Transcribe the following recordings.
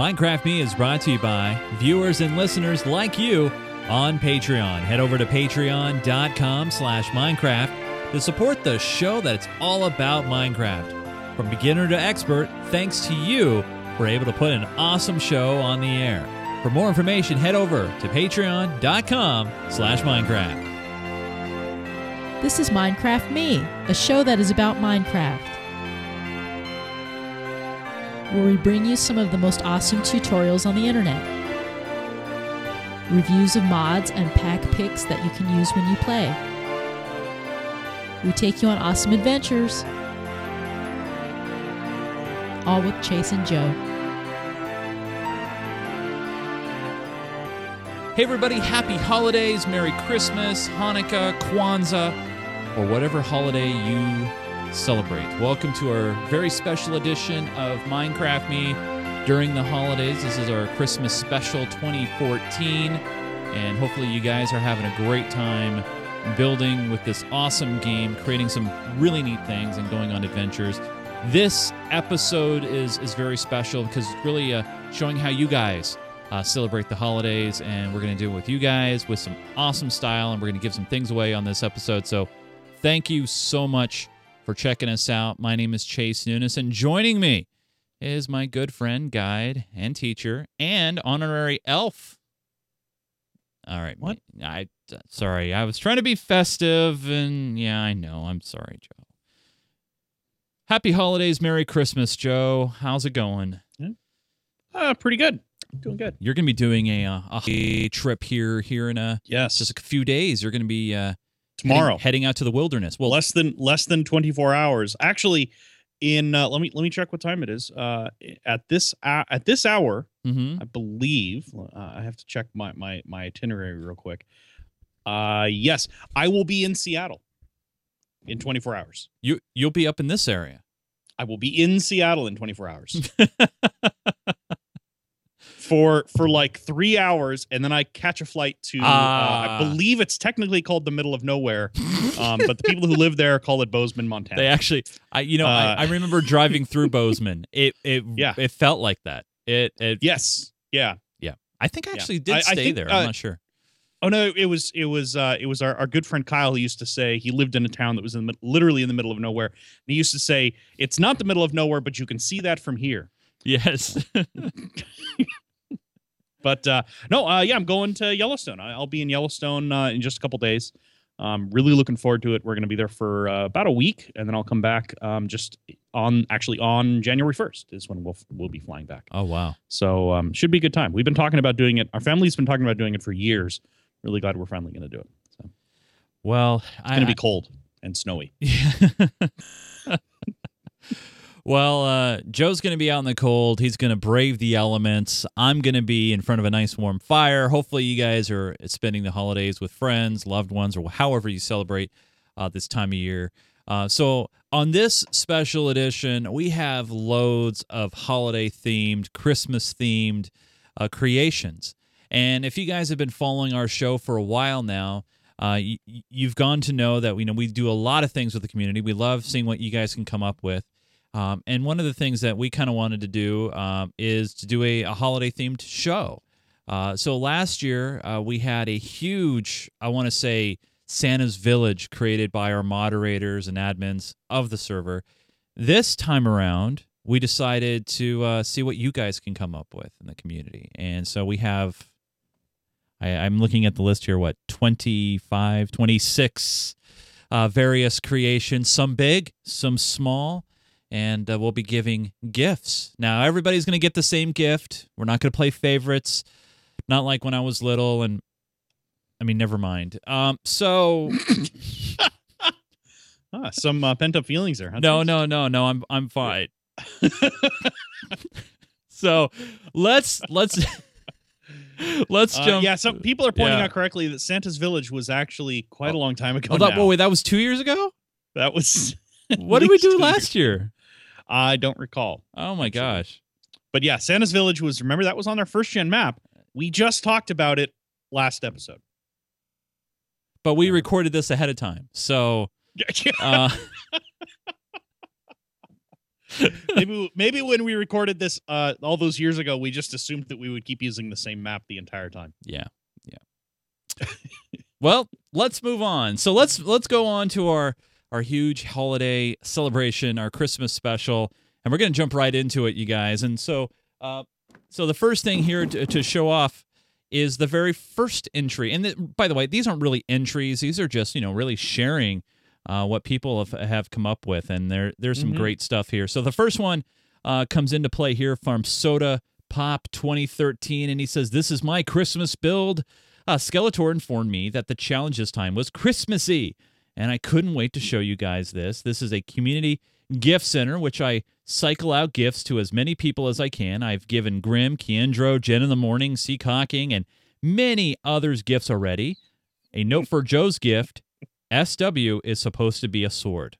Minecraft Me is brought to you by viewers and listeners like you on Patreon. Head over to patreon.com slash Minecraft to support the show that's all about Minecraft. From beginner to expert, thanks to you, we're able to put an awesome show on the air. For more information, head over to patreon.com slash Minecraft. This is Minecraft Me, a show that is about Minecraft. Where we bring you some of the most awesome tutorials on the internet. Reviews of mods and pack picks that you can use when you play. We take you on awesome adventures. All with Chase and Joe. Hey, everybody, happy holidays, Merry Christmas, Hanukkah, Kwanzaa, or whatever holiday you celebrate. Welcome to our very special edition of Minecraft Me during the holidays. This is our Christmas special 2014, and hopefully, you guys are having a great time building with this awesome game, creating some really neat things, and going on adventures. This episode is, is very special because it's really uh, showing how you guys uh, celebrate the holidays, and we're going to do it with you guys with some awesome style, and we're going to give some things away on this episode. So, thank you so much for checking us out. My name is Chase Nunes, and joining me is my good friend, guide, and teacher, and honorary elf. All right, What? I sorry, I was trying to be festive, and yeah, I know. I'm sorry, Joe. Happy holidays, Merry Christmas, Joe. How's it going? Uh, pretty good. Doing good. You're going to be doing a, uh, a trip here here in a Yes. just a few days. You're going to be uh, tomorrow. heading, heading out to the wilderness. Well, less than less than 24 hours. Actually, in uh, let me let me check what time it is. Uh, at this uh, at this hour, mhm. I believe uh, I have to check my my my itinerary real quick. Uh, yes, I will be in Seattle in 24 hours. you you'll be up in this area. I will be in Seattle in 24 hours for for like three hours, and then I catch a flight to. uh, Ah. I believe it's technically called the middle of nowhere, um, but the people who live there call it Bozeman, Montana. They actually, I you know, Uh, I, I remember driving through Bozeman. It it Yeah. it felt like that. It it yes, yeah. Yeah. I think I Yeah. actually did I- I stay think, there. uh, I'm not sure. Oh no, it was it was uh it was our, our good friend Kyle who used to say he lived in a town that was in the, literally in the middle of nowhere. And he used to say it's not the middle of nowhere, but you can see that from here. Yes. But uh no, uh yeah, I'm going to Yellowstone. I'll be in Yellowstone uh, in just a couple days. Um really looking forward to it. We're going to be there for uh, about a week and then I'll come back um just on actually on January 1st is when we'll we'll be flying back. oh wow. So um should be a good time. We've been talking about doing it. Our family's been talking about doing it for years. Really glad we're finally going to do it. So Well, It's going to be cold and snowy. well, uh, Joe's going to be out in the cold. He's going to brave the elements. I'm going to be in front of a nice warm fire. Hopefully, you guys are spending the holidays with friends, loved ones, or however you celebrate uh, this time of year. Uh, so, on this special edition, we have loads of holiday themed, Christmas themed uh, creations. And if you guys have been following our show for a while now, uh, y- y- you've gone to know that we know we do a lot of things with the community. We love seeing what you guys can come up with. Um, and one of the things that we kind of wanted to do um, is to do a, a holiday themed show. Uh, so last year uh, we had a huge, I want to say, Santa's Village created by our moderators and admins of the server. This time around, we decided to uh, see what you guys can come up with in the community. And so we have I, I'm looking at the list here, what, 25, 26 uh, various creations, some big, some small, and uh, we'll be giving gifts. Now, everybody's going to get the same gift. We're not going to play favorites, not like when I was little. And I mean, never mind. Um, so, Ah, some uh, pent up feelings there. Huh? no, no, no, no, I'm, I'm fine. so let's, let's, let's Uh, jump. yeah, some people are pointing Yeah. out correctly that Santa's Village was actually quite a long time ago. Oh, that, now. wait, that was two years ago? that was. What did we do last year? I don't recall. Oh my Actually. gosh. But yeah, Santa's Village was. Remember that was on our first gen map. We just talked about it last episode. But we recorded this ahead of time. So uh, maybe maybe when we recorded this uh, all those years ago, we just assumed that we would keep using the same map the entire time. Yeah, yeah. well, let's move on. So let's let's go on to our our huge holiday celebration, our Christmas special, and we're gonna jump right into it, you guys. And so, uh, so the first thing here to, to show off is the very first entry. And the, by the way, these aren't really entries; these are just you know really sharing uh, what people have, have come up with, and there there's some Mhm. great stuff here. So the first one uh, comes into play here from Soda Pop 2013, and he says, "This is my Christmas build." Uh, Skeletor informed me that the challenge this time was Christmassy, and I couldn't wait to show you guys this. This is a community gift center, which I cycle out gifts to as many people as I can. I've given Grim, Kiendro, Jen in the Morning, Seacocking, and many others gifts already. A note for Joe's gift SW is supposed to be a sword.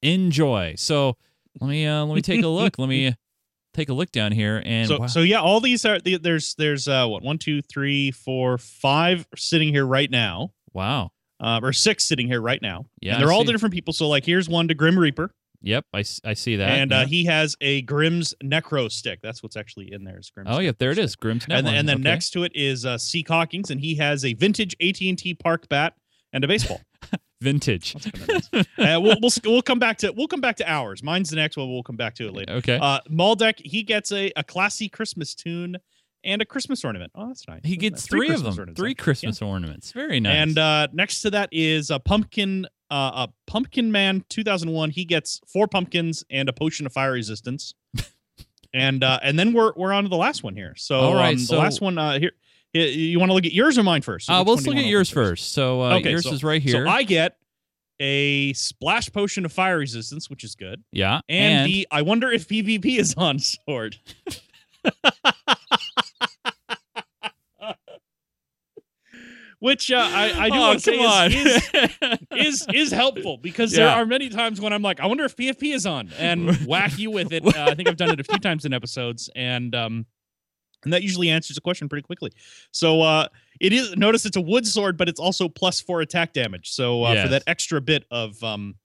Enjoy. So let me uh, let me take a look. let me take a look down here and so wow. so yeah, all these are there's there's uh what one two three four five sitting here right now. wow. Uh, or six sitting here right now. Yeah, and they're I all see. different people. So like, here's one to Grim Reaper, Yep, I, I see that. and uh, he has a Grimm's Necro stick. That's what's actually in there. Is Grimm's Oh yeah, Necro there it is. Grimm's And then, and then Okay. next to it is uh, C. Hawkins, and he has a vintage AT and T Park bat and a baseball. vintage. That's kinda nice. uh, we'll, we'll we'll come back to we'll come back to ours. Mine's the next one. We'll come back to it later. Okay. Uh, Maldek, he gets a, a classy Christmas tune and a Christmas ornament. Oh, that's nice. he gets nice. three, of them. ornaments, Three. Christmas ornaments. Very nice. And uh, next to that is a pumpkin, uh, a pumpkin man 2001. He gets four pumpkins and a potion of fire resistance. and uh, and then we're we're on to the last one here. So All right, um, the so- last one uh, here. You want to look at yours or mine first? uh, let's look at yours open first. So uh, Okay, yours so- is right here. So I get a splash potion of fire resistance, which is good, yeah, and, the I wonder if PvP is on sword. Which uh, I, I do oh, want to say is, is, is is helpful because there are many times when I'm like, I wonder if PvP is on, and whack you with it. Uh, I think I've done it a few times in episodes, and um, and that usually answers the question pretty quickly. So uh, it is. Notice it's a wood sword, but it's also plus four attack damage. So uh, Yes. for that extra bit of um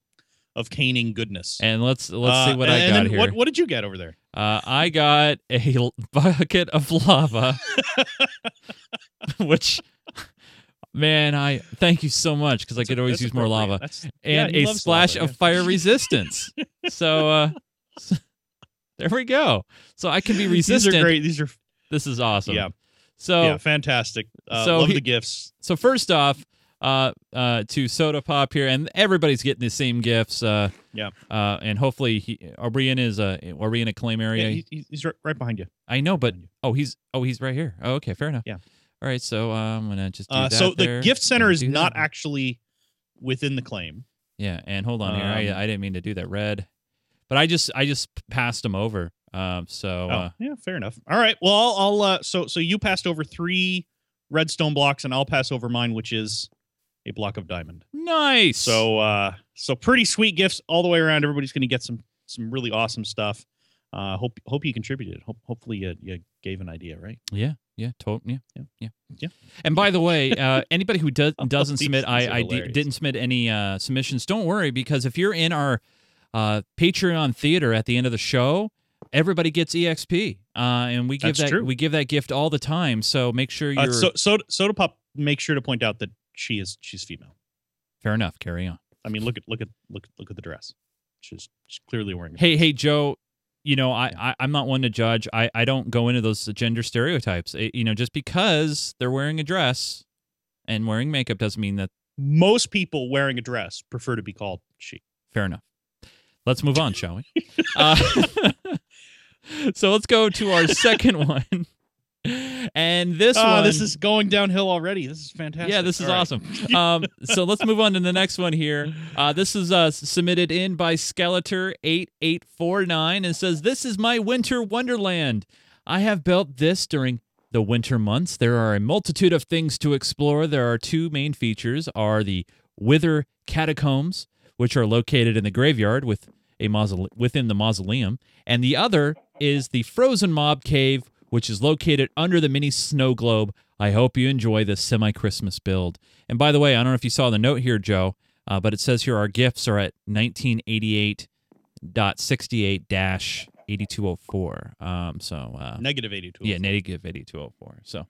of caning goodness. and let's let's Uh, see what I got here. What what did you get over there? Uh, I got a bucket of lava, which, man, I thank you so much because I could always use more lava That's- yeah, and he a splash lava, of yeah. fire resistance. so, uh, there we go. So I can be resistant. These are great. These are This is awesome. yeah So yeah fantastic. Uh, so love he- the gifts. So first off, uh, uh, to Soda Pop here, and everybody's getting the same gifts. Uh, Yeah. Uh, and hopefully, he, are we in his? Uh, are we in a claim area? Yeah, he- he- he's right, right behind you. I know, but oh, he's oh, he's right here. Oh, okay, fair enough. Yeah. All right, so uh, I'm gonna just do Uh, that so the gift center is not that. actually within the claim. Yeah, and hold on here. Um, I I didn't mean to do that red, but I just I just passed them over. Um, so Oh, uh, yeah, fair enough. All right. Well, I'll, I'll uh, so so you passed over three redstone blocks, and I'll pass over mine, which is a block of diamond. nice. So uh, so pretty sweet gifts all the way around. Everybody's going to get some some really awesome stuff. Uh, hope hope you contributed. Hope, hopefully you, you gave an idea, right? yeah, yeah, to- yeah, Yeah. yeah, Yeah. And by the way, uh, anybody who does Oh, doesn't submit, I, I hilarious. didn't submit any uh, submissions. Don't worry because if you're in our uh, Patreon theater at the end of the show, everybody gets exp, uh, and we give That's that true. we give that gift all the time. So make sure you're Uh, so soda, soda pop. Make sure to point out that she is she's female. fair enough. Carry on. I mean, look at look at look look at the dress. She's, she's clearly wearing. Hey, hey, Joe. You know, I, I I'm not one to judge. I I don't go into those gender stereotypes. Eh, you know, just because they're wearing a dress and wearing makeup doesn't mean that. Most people wearing a dress prefer to be called she. Fair enough. Let's move on, shall we? Uh, so let's go to our second one. And this Ah, one, this is going downhill already. This is fantastic. yeah, this is All right. awesome. Um, so let's move on to the next one here. Uh, this is uh, submitted in by Skeletor eight eight four nine and says, "This is my winter wonderland. I have built this during the winter months. There are a multitude of things to explore. There are two main features: are the Wither catacombs, which are located in the graveyard with a mausole- within the mausoleum, and the other is the Frozen Mob Cave." Which is located under the mini snow globe. I hope you enjoy this semi Christmas build. And by the way, I don't know if you saw the note here, Joe, uh, but it says here our gifts are at 1988.68 8204. Um, so uh, Negative 82. yeah, negative 8204. So.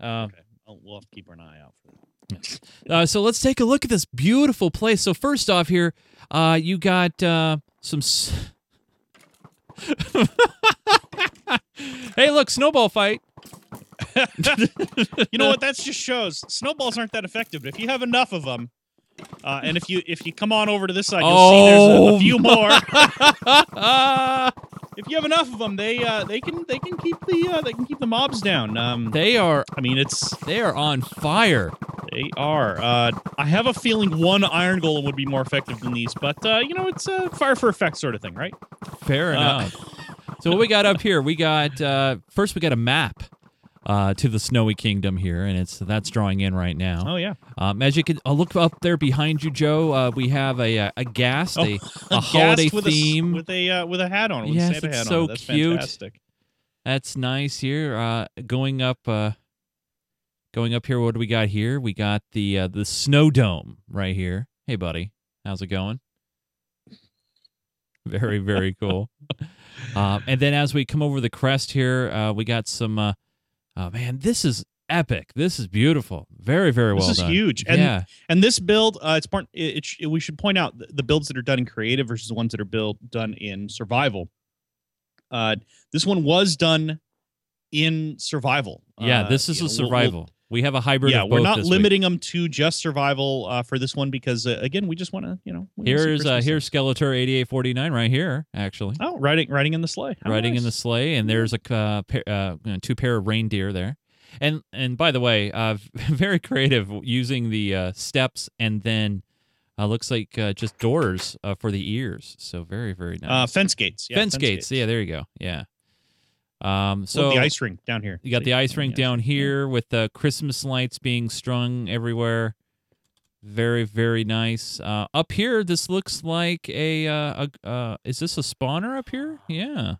Uh, Okay. We'll have to keep an eye out for that. Uh, so let's take a look at this beautiful place. So first off, here uh, you got uh, some. S- hey, look, snowball fight. you know what? That just shows snowballs aren't that effective. But if you have enough of them, uh, and if you if you come on over to this side, you'll see there's a, Oh. a few more. If you have enough of them, they uh, they can they can keep the uh, they can keep the mobs down. Um, they are I mean, it's they are on fire. they are. Uh, I have a feeling one iron golem would be more effective than these, but uh, you know, it's a fire for effect sort of thing, right? Fair Uh, enough. So what we got up here? We got uh, first we got a map uh, to the snowy kingdom here, and it's that's drawing in right now. Oh yeah, Um, as you can uh, look up there behind you, Joe, uh, we have a a, a ghast, Oh, a, a holiday with theme. with a uh, with a hat on, with Yes, a Santa it's hat so on. That's cute. fantastic. That's nice here. Uh, going up, uh, going up here. What do we got here? We got the uh, the snow dome right here. Hey, buddy, how's it going? Very very cool. um, and then as we come over the crest here, uh, we got some. Uh, oh man, this is epic. This is beautiful. Very very well This is done. huge. And yeah, And this build, uh, it's part. It, it, we should point out the, builds that are done in creative versus the ones that are built done in survival. Uh, this one was done in survival. yeah. Uh, This is you a survival. we'll- we have a hybrid. yeah, we're not this week. limiting them to just survival uh, for this one because uh, again, we just want to, you know. we wanna see Here's uh, here's Skeletor 8849 right here, actually. Oh, riding riding in the sleigh. How riding in the sleigh, and there's a uh, pair, uh, two pair of reindeer there. And and by the way, uh, very creative using the uh, steps and then uh, looks like uh, just doors uh, for the ears. So very very nice. uh, fence gates. Yeah, fence, gates. Yeah, there you go. Yeah. Um. So So the ice rink down here. you got the ice rink Yeah. down here with the Christmas lights being strung everywhere. Very very nice. Uh, up here, this looks like a. Uh, a uh, is this a spawner up here? Yeah.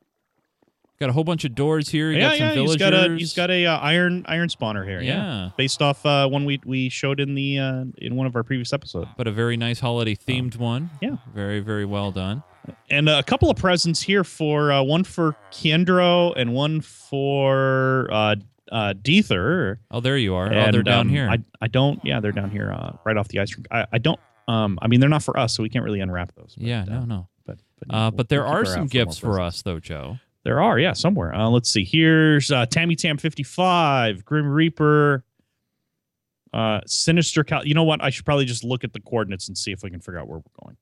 Got a whole bunch of doors here. You yeah, got some yeah. villagers. He's got a he's got a uh, iron iron spawner here. Yeah. yeah. based off uh, one we we showed in the uh, in one of our previous episodes. But a very nice holiday themed one. yeah. Very very well done. And a couple of presents here for uh, one for Kendro and one for uh, uh, Deether. Oh, there you are. oh, they're down um, here. I, I don't. Yeah, they're down here, uh, right off the ice rink. I, I don't. Um, I mean, they're not for us, so we can't really unwrap those. But, yeah. uh, No. No. But but, Uh, we'll- but there we'll are some gifts for us though, Joe. There are, yeah, somewhere. Uh, let's see. Here's uh, Tammy Tam 55, Grim Reaper, uh, Sinister Cal. You know what? I should probably just look at the coordinates and see if we can figure out where we're going.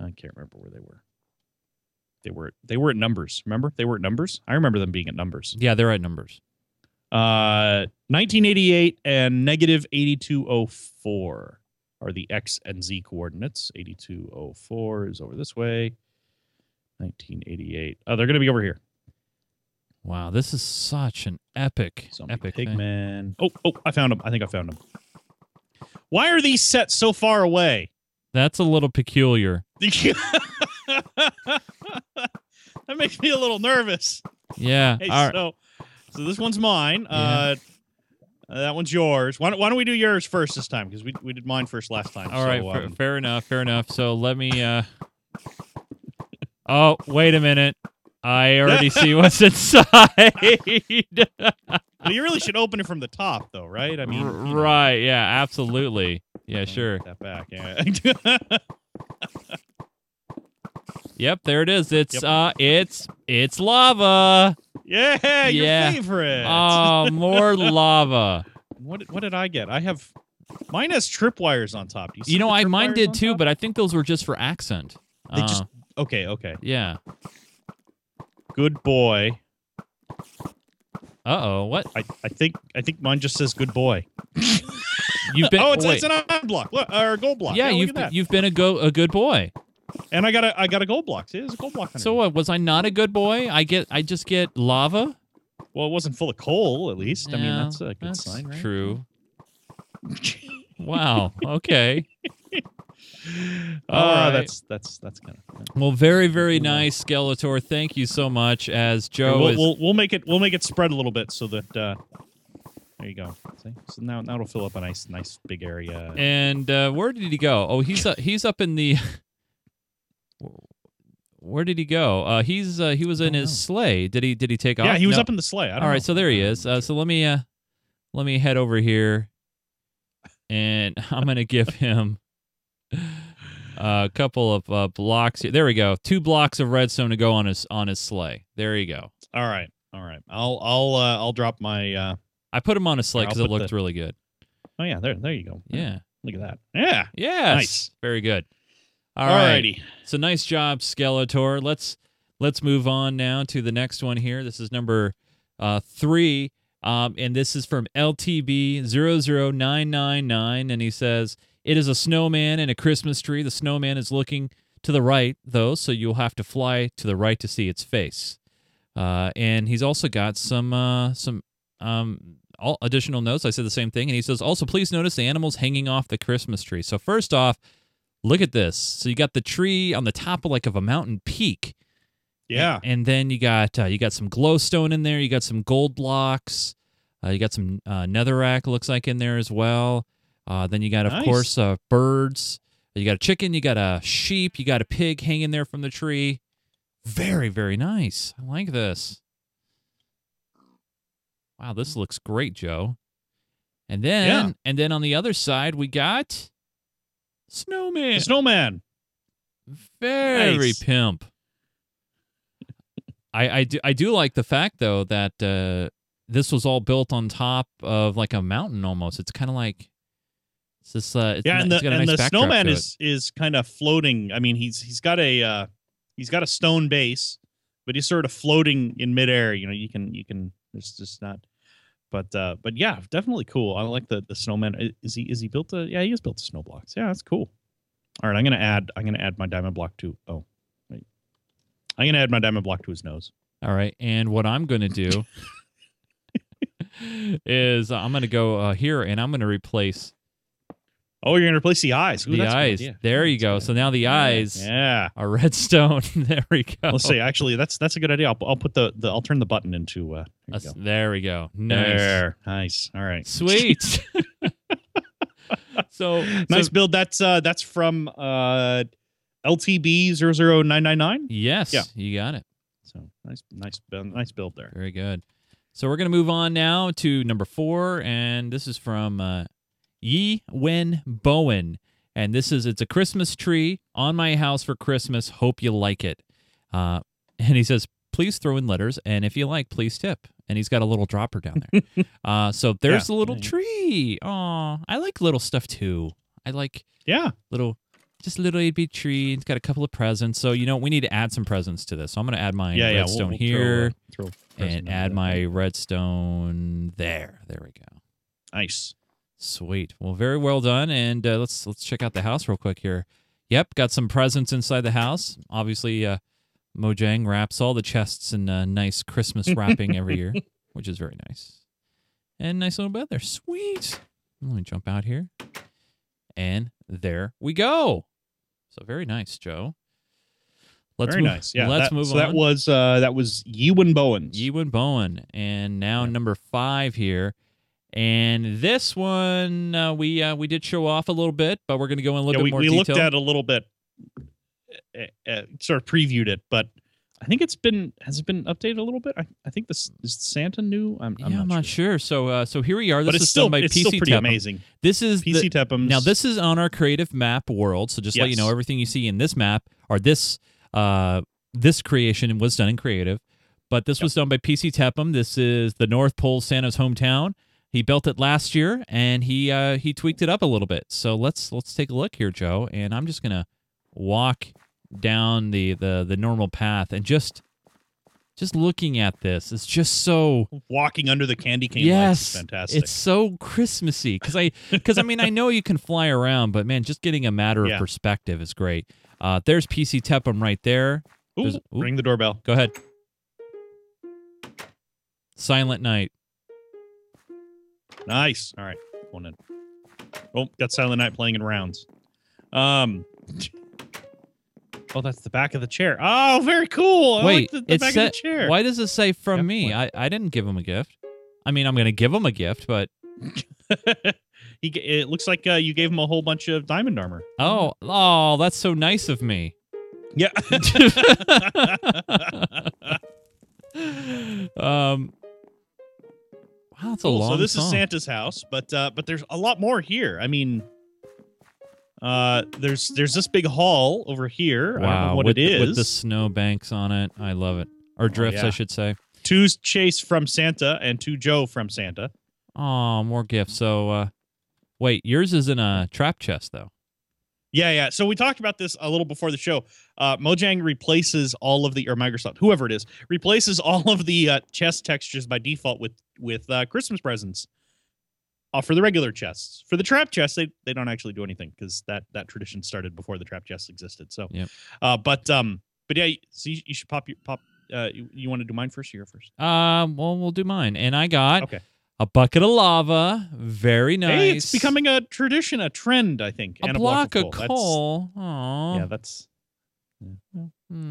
I can't remember where they were. They were they were at numbers. Remember? They were at numbers. I remember them being at numbers. Yeah, they're at numbers. Uh, 1988 and negative 8204 are the X and Z coordinates. 8204 is over this way. 1988. Oh, they're going to be over here. Wow, this is such an epic, Zombie epic thing. Oh, oh, I found him. I think I found him. Why are these set so far away? That's a little peculiar. that makes me a little nervous. Yeah. Hey, right. so, so this one's mine. Yeah. Uh, uh, that one's yours. Why don't, why don't we do yours first this time? Because we, we did mine first last time. All so, right, fa- um, fair enough, fair enough. So let me. uh Oh, wait a minute! I already see what's inside. well, you really should open it from the top, though, right? I mean, you know, right? Yeah, absolutely. Yeah, sure. That back. Yeah. Yep, there it is. It's Yep. uh, it's it's lava. yeah, your Yeah. favorite. Oh, more lava. What what did I get? I have mine has tripwires on top. You, see You know, the I mine tripwires did on too, top? but I think those were just for accent. They Uh, just- okay, okay. yeah. Good boy. Uh oh, what? I, I think I think mine just says good boy. You've been oh, it's, wait. it's an iron block. Look, or a gold block. yeah, look you've at that. you've been a go a good boy. And I got a I got a gold block. See, there's a gold block. So what? Was I not a good boy? I get I just get lava. well, it wasn't full of coal. At least I mean Yeah, that's a good that's sign, right? True. Wow. Okay. Oh, All right. that's that's that's kind of. Well, very very nice, Skeletor. Thank you so much. As Joe we'll, is we'll we'll make it we'll make it spread a little bit so that uh there you go. See? So now now it'll fill up a nice nice big area. and uh, where did he go? Oh, he's uh, he's up in the. Where did he go? Uh, he's uh, he was in his know. sleigh. Did he did he take off? Yeah, he was No. up in the sleigh. I don't All right, know. so there he is. Uh, so let me uh, let me head over here, and I'm gonna give him a couple of uh, blocks. Here. There we go. Two blocks of redstone to go on his on his sleigh. There you go. All right, all right. I'll I'll uh, I'll drop my. Uh, I put him on a sleigh because it looked the- really good. oh yeah, there there you go. Yeah. look at that. Yeah. Yes. Nice. Very good. All right. Alrighty. So nice job, Skeletor. Let's let's move on now to the next one here. This is number uh, three, um, and this is from LTB 00999, and he says it is a snowman and a Christmas tree. The snowman is looking to the right, though, so you'll have to fly to the right to see its face. Uh, and he's also got some uh, some um, all additional notes. I said the same thing, and he says also please notice the animals hanging off the Christmas tree. So first off, look at this. So you got the tree on the top of like of a mountain peak. Yeah. And then you got uh, you got some glowstone in there. You got some gold blocks. Uh, you got some uh, netherrack looks like in there as well. Uh, then you got of Nice. course uh, birds. You got a chicken. You got a sheep. You got a pig hanging there from the tree. Very very nice. I like this. Wow, this looks great, Joe. And then Yeah. and then on the other side we got snowman. The snowman. Very Nice. pimp. I I do I do like the fact though that uh, this was all built on top of like a mountain almost. It's kind of like it's this uh it's, Yeah, and the and the snowman is is is kind of floating. I mean, he's he's got a uh, he's got a stone base, but he's sort of floating in midair. You know, you can you can. It's just not. But uh, but yeah, definitely cool. I like the the snowman. Is he is he built a? Yeah, he is built to snow blocks. Yeah, that's cool. All right, I'm gonna add I'm gonna add my diamond block to. Oh, wait. I'm gonna add my diamond block to his nose. All right, and what I'm going to do is I'm going to go uh, here and I'm going to replace Oh, you're gonna replace the eyes. Ooh, the that's a good eyes. There you go. So now the eyes Yeah. are redstone. there we go. Let's see. Actually, that's that's a good idea. I'll, I'll put the, the I'll turn the button into. Uh, there, That's- go. there we go. Nice. There. Nice. All right. Sweet. so nice so- build. That's uh that's from uh LTB 00999. yes, Yeah. you got it. So nice nice build, nice build there. Very good. So we're going to move on now to number four, and this is from uh, Yi Wen Bowen. And this is it's a Christmas tree on my house for Christmas. Hope you like it. Uh, and he says, please throw in letters, and if you like, please tip. And he's got a little dropper down there. uh, so there's Yeah. a little tree. Aw, I like little stuff too. I like Yeah. little, just a little 8 bit tree. It's got a couple of presents. So, you know, we need to add some presents to this. So I'm going to add my yeah, yeah. redstone we'll, we'll here Throw, throw and add my redstone there. There we go. nice. Sweet. Well, very well done. And uh, let's let's check out the house real quick here. Yep, got some presents inside the house. Obviously, uh, Mojang wraps all the chests in uh, nice Christmas wrapping every year, which is very nice. And nice little bed there. Sweet. Let me jump out here. And there we go. So very nice, Joe. Let's Very move, nice. Yeah. Let's that, move so on. that was uh that was Ewan Bowen. Ewan Bowen. And now Yeah. number five here. And this one uh, we uh, we did show off a little bit, but we're going to go in a little yeah, bit we, more we detail. looked at a little bit, uh, uh, sort of previewed it, but I think it's been has it been updated a little bit? I, I think this is Santa new. I'm, yeah, I'm I'm not, sure. So uh, so here we are. This but is still by it's PC still pretty Tepum. amazing. This is the, PC Tepums. now this is on our creative map world. So just let you know everything you see in this map or this uh this creation was done in creative, but this Yep. was done by PC Tepum. This is the North Pole Santa's hometown. He built it last year and he uh he tweaked it up a little bit. So let's let's take a look here, Joe, and I'm just going to walk down the the the normal path and just just looking at this it's just so walking under the candy cane yes fantastic. it's so christmassy because i because i mean i know you can fly around but man just getting a matter Yeah. of perspective is great uh there's pc tepum right there Ooh, ooh. ring the doorbell. go ahead silent night Nice. All right, going in. Oh, got Silent Night playing in rounds. Um. Oh, that's the back of the chair. Oh, very cool. I wait like the, the back of the chair. why does it say from me I, I didn't give him a gift i mean i'm gonna give him a gift but he, it looks like uh, you gave him a whole bunch of diamond armor. oh oh that's so nice of me Yeah. um. Wow, that's a Cool. long So this song. is Santa's house, but uh, but there's a lot more here. I mean, uh, there's there's this big hall over here. I don't Wow, know what with, it the- with the snow banks on it. I love it. Or drifts, I yeah. should say. Two Chase from Santa and two Joe from Santa. Oh, more gifts. So, uh, wait, yours is in a trap chest though. Yeah, yeah. So we talked about this a little before the show. Uh, Mojang replaces all of the, or Microsoft, whoever it is, replaces all of the uh, chest textures by default with with uh, Christmas presents. Uh, for the regular chests, for the trap chests, they, they don't actually do anything because that that tradition started before the trap chests existed. So, Yep. uh, but um, but yeah, so you, you should pop your pop. Uh, you, you want to do mine first or your first? Um, well, we'll do mine. And I got Okay. a bucket of lava. Very nice. Hey, it's becoming a tradition, a trend, I think. a, block, of That's- coal. Aw. Yeah, that's. Hmm.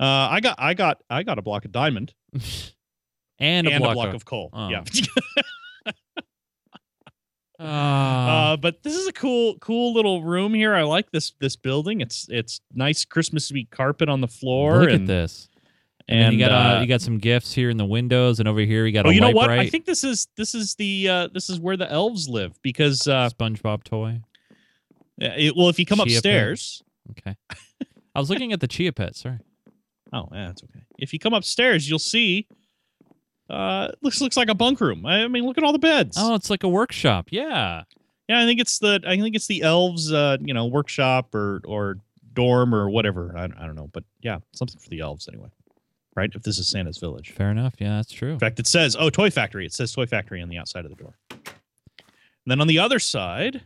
Uh, I got I got I got a block of diamond. and a and block, a block of. of coal. Oh. Yeah. Ah. uh, but this is a cool, cool little room here. I like this this building. It's it's nice Christmassy carpet on the floor. Look and, at this. And, And, you got uh, uh, you got some gifts here in the windows, and over here you got oh, you know what? I think this is this is the uh, this is where the elves live because uh, SpongeBob toy. it, well, if you come Chia upstairs, Okay. I was looking at the chia pet. Sorry. oh, yeah, that's okay. If you come upstairs, you'll see. Uh, looks looks like a bunk room. I mean, look at all the beds. Oh, it's like a workshop. Yeah. Yeah, I think it's the I think it's the elves, uh, you know, workshop or or dorm or whatever. I, I don't know, but yeah, something for the elves anyway, right? If this is Santa's village. Fair enough. Yeah, that's true. In fact, it says oh, toy factory. It says toy factory on the outside of the door. And then on the other side,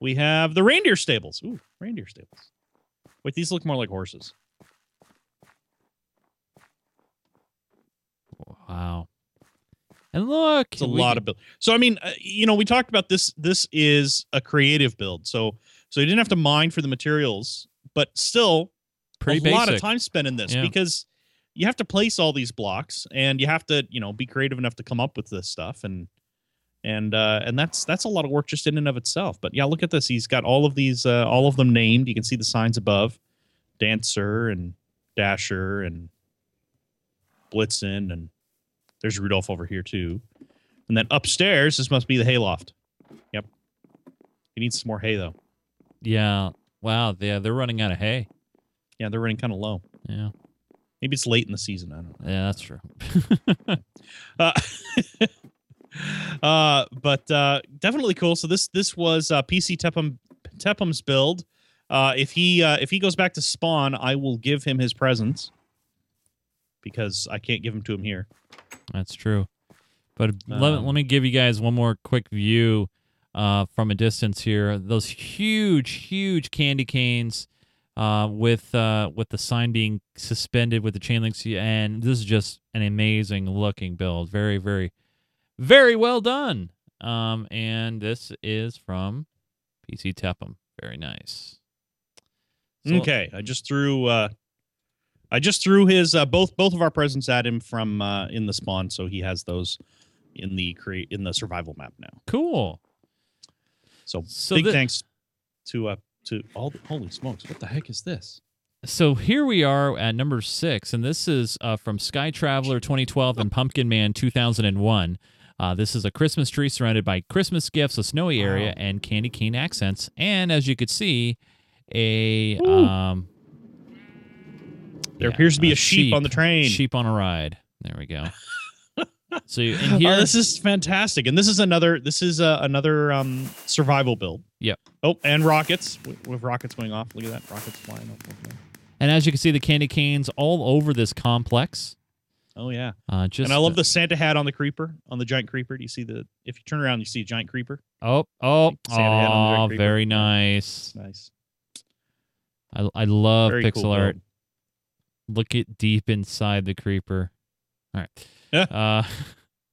we have the reindeer stables. Ooh, reindeer stables. Wait, these look more like horses. Wow. And look, It's a we- lot of build. So I mean, uh, you know, we talked about this. This is a creative build. So so you didn't have to mine for the materials, but still pretty a basic. lot of time spent in this Yeah. because you have to place all these blocks and you have to you know be creative enough to come up with this stuff and and uh and that's that's a lot of work just in and of itself. But yeah look at this. He's got all of these uh all of them named. You can see the signs above. Dancer and dasher and blitzen and there's rudolph over here too. And then upstairs this must be the hayloft. Yep. He needs some more hay though. Yeah. Wow. Yeah, they're running out of hay. yeah they're running kind of low. Yeah. maybe it's late in the season. I don't know. Yeah, that's true. uh, uh, but uh, definitely cool. So this this was uh, PC Tepham Tepham's build. Uh, if he uh, if he goes back to spawn, I will give him his presents because I can't give them to him here. That's true. But let, Um, let me give you guys one more quick view uh, from a distance here. Those huge, huge candy canes uh, with uh, with the sign being suspended with the chain links, and this is just an amazing looking build. Very, very, very well done. Um, and this is from PC Tepham. Very nice. So- okay, I just threw uh, I just threw his uh, both both of our presents at him from uh, in the spawn, so he has those in the create in the survival map now. Cool. So, So big the- thanks to uh to all the holy smokes, what the heck is this? So here we are at number six, and this is uh, from Sky Traveler 2012 and Pumpkin Man 2001. Uh, this is a Christmas tree surrounded by Christmas gifts, a snowy area, Wow. and candy cane accents. And as you could see, a um, There yeah, appears to be a sheep on the train. Sheep on a ride. There we go. so in Oh, here, this is fantastic, and this is another. This is uh, another um, survival build. Yep. Oh, and rockets with, with rockets going off. Look at that, rockets flying up. and as you can see, the candy canes all over this complex. Oh yeah, Uh, just and I love the Santa hat on the creeper, on the giant creeper. Do you see the? If you turn around, you see a giant creeper. Oh, oh, Santa hat on the oh, very nice. Nice. I, I love Very pixel cool art. look it deep inside the creeper. All right. Yeah. Uh,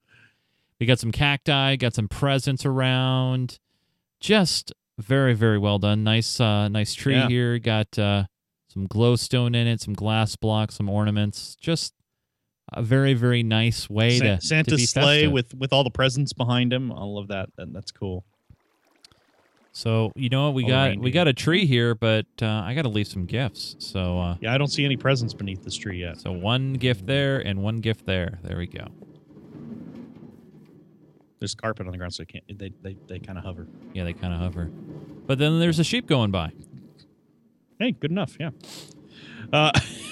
we got some cacti, got some presents around. Just very, very well done. Nice, uh, nice tree Yeah. here. Got uh, some glowstone in it, some glass blocks, some ornaments. Just a very, very nice way Sa- to to Santa's be sleigh festive. with with all the presents behind him. I love that. that that's cool. So you know what we All got? We got a tree here, but uh, I got to leave some gifts. So uh, Yeah, I don't see any presents beneath this tree yet. so one gift there and one gift there. There we go. There's carpet on the ground, so they can't. They they, they kind of hover. Yeah, they kind of hover. But then there's a sheep going by. Hey, good enough. Yeah. Uh,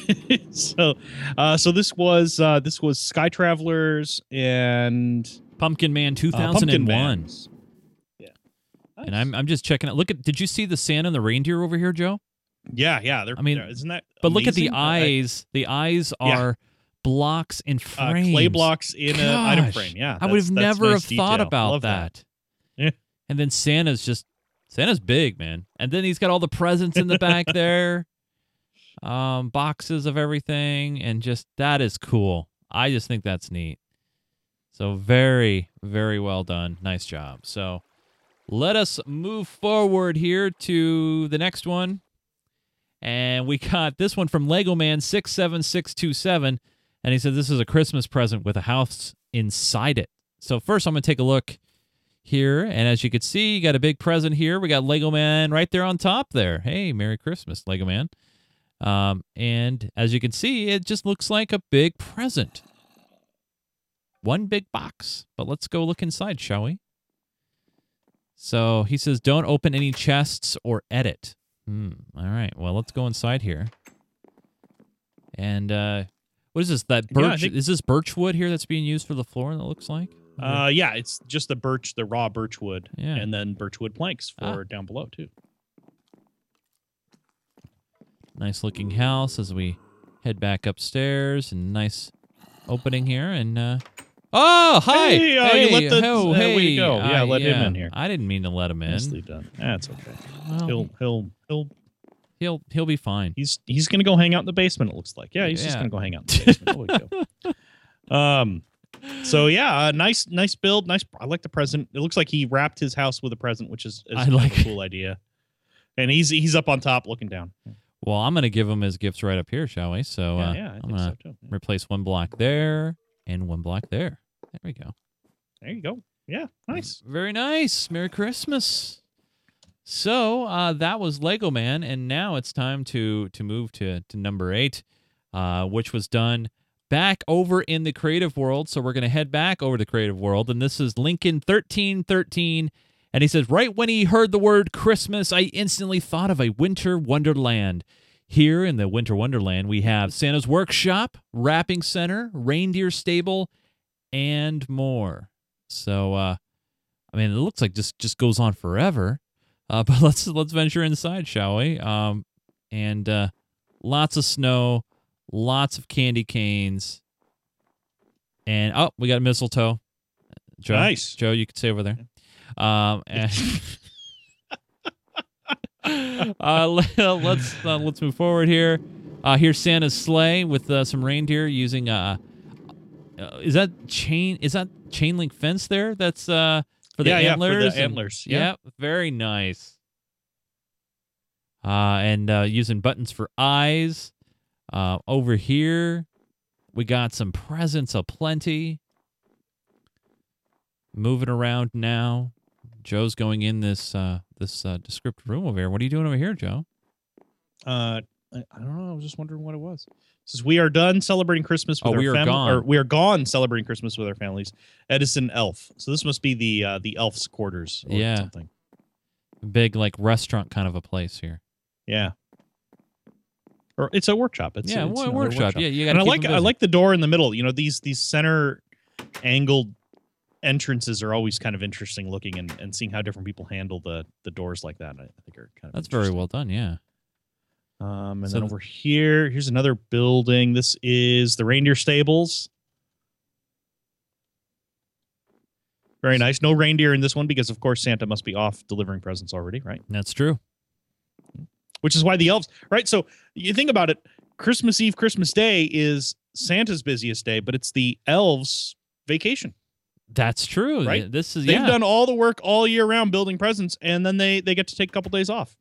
so, uh, so this was uh, this was Sky Travelers and Pumpkin Man uh, Pumpkin 2001. Bands. Yeah. and I'm I'm just checking it. Look at did you see the Santa and the reindeer over here, Joe? yeah, yeah. They're, I mean, isn't that? But look at the amazing? I- eyes. The eyes Yeah. are blocks in uh, frames. clay blocks in an item frame. Yeah, I would have never nice have thought about Love that. Yeah. And then Santa's just Santa's big, man. And then he's got all the presents in the back there. Um, boxes of everything and just that is cool. I just think that's neat. So very, very well done. Nice job. So let us move forward here to the next one. And we got this one from Lego Man 67627. And he said this is a Christmas present with a house inside it. So first I'm going to take a look here. And as you can see, you got a big present here. We got Lego Man right there on top there. Hey, Merry Christmas, Lego Man. Um, and as you can see, it just looks like a big present. One big box. But let's go look inside, shall we? So he says, don't open any chests or edit. Hmm. All right. Well, let's go inside here. And uh, what is this? That Yeah, birch? think- is this birch wood here that's being used for the floor? That looks like. Uh, yeah, it's just the birch, the raw birch wood, Yeah. and then birch wood planks Ah. for down below too. Nice looking house as we head back upstairs and nice opening here and uh oh hi Hey, uh, you let the- oh, hey. go. Yeah, let him in here. i didn't mean to let him in Nicely done. That's okay. Well, He'll he'll he'll he'll he'll be fine he's he's gonna go hang out in the basement. It looks like. Yeah, he's just gonna go hang out in the basement. We. Um. So yeah, uh, nice nice build. Nice. I like the present. It looks like he wrapped his house with a present, which is, is I like a cool idea. And he's he's up on top looking down. Well i'm gonna give him his gifts right up here shall we so yeah, uh yeah, I i'm gonna so. Yeah. replace one block there and one block there there we go There you go. Yeah, nice. Very nice. Merry Christmas. So uh, that was Lego Man, and now it's time to to move to to number eight, uh, which was done back over in the creative world. So we're gonna head back over to creative world, and this is Lincoln thirteen thirteen, and he says, right when he heard the word Christmas, I instantly thought of a winter wonderland. Here in the winter wonderland, we have Santa's workshop, wrapping center, reindeer stable, and more. So uh, I mean, it looks like just just goes on forever. Uh, but let's let's venture inside, shall we? Um, and uh, lots of snow, lots of candy canes, and oh, we got mistletoe. Joe, Nice. Joe, you could stay over there. Um, and uh, let, let's uh, let's move forward here. Uh, here's Santa's sleigh with uh, some reindeer using uh, uh, is that chain? Is that chain link fence there? That's uh for the yeah, yeah, antlers. for the and- antlers. Yeah. yeah, very nice. Uh, and uh, using buttons for eyes. Uh, over here, we got some presents aplenty. Moving around now. Joe's going in this uh, this uh, descriptive room over here. What are you doing over here, Joe? Uh, I, I don't know. I was just wondering what it was. It says we are done celebrating Christmas with Oh, our we are family, gone. or we are gone celebrating Christmas with our families. Edison Elf. So this must be the uh, the elf's quarters. Or Yeah. Something. Big like restaurant kind of a place here. Yeah. Or it's a workshop. It's yeah, it's wo- another workshop. Yeah, you and I like I like the door in the middle. You know these these center angled entrances are always kind of interesting looking, and, and seeing how different people handle the the doors like that. I think are kind of That's very well done. Yeah. Um, and So then over here, here's another building. This is the reindeer stables. Very nice. No reindeer in this one because, of course, Santa must be off delivering presents already, right? That's true. Which is why the elves, right? So you think about it Christmas Eve, Christmas Day is Santa's busiest day, but it's the elves' vacation. That's true. Right? This is They've yeah. done all the work all year round building presents, and then they they get to take a couple days off.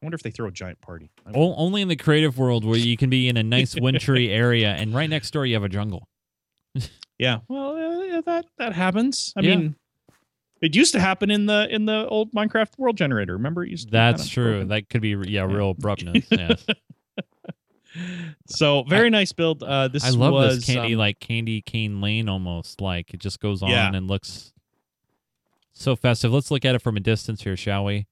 I wonder if they throw a giant party. O- only in the creative world where you can be in a nice wintry area, and right next door you have a jungle. Yeah. Well, uh, yeah, that that happens. I Yeah. mean, it used to happen in the in the old Minecraft world generator. Remember, it used to be That's true. broken. That could be yeah, real abruptness. yes. So very nice build. Uh, this I love was this candy um, like candy cane lane almost like it just goes on Yeah. and looks so festive. Let's look at it from a distance here, shall we?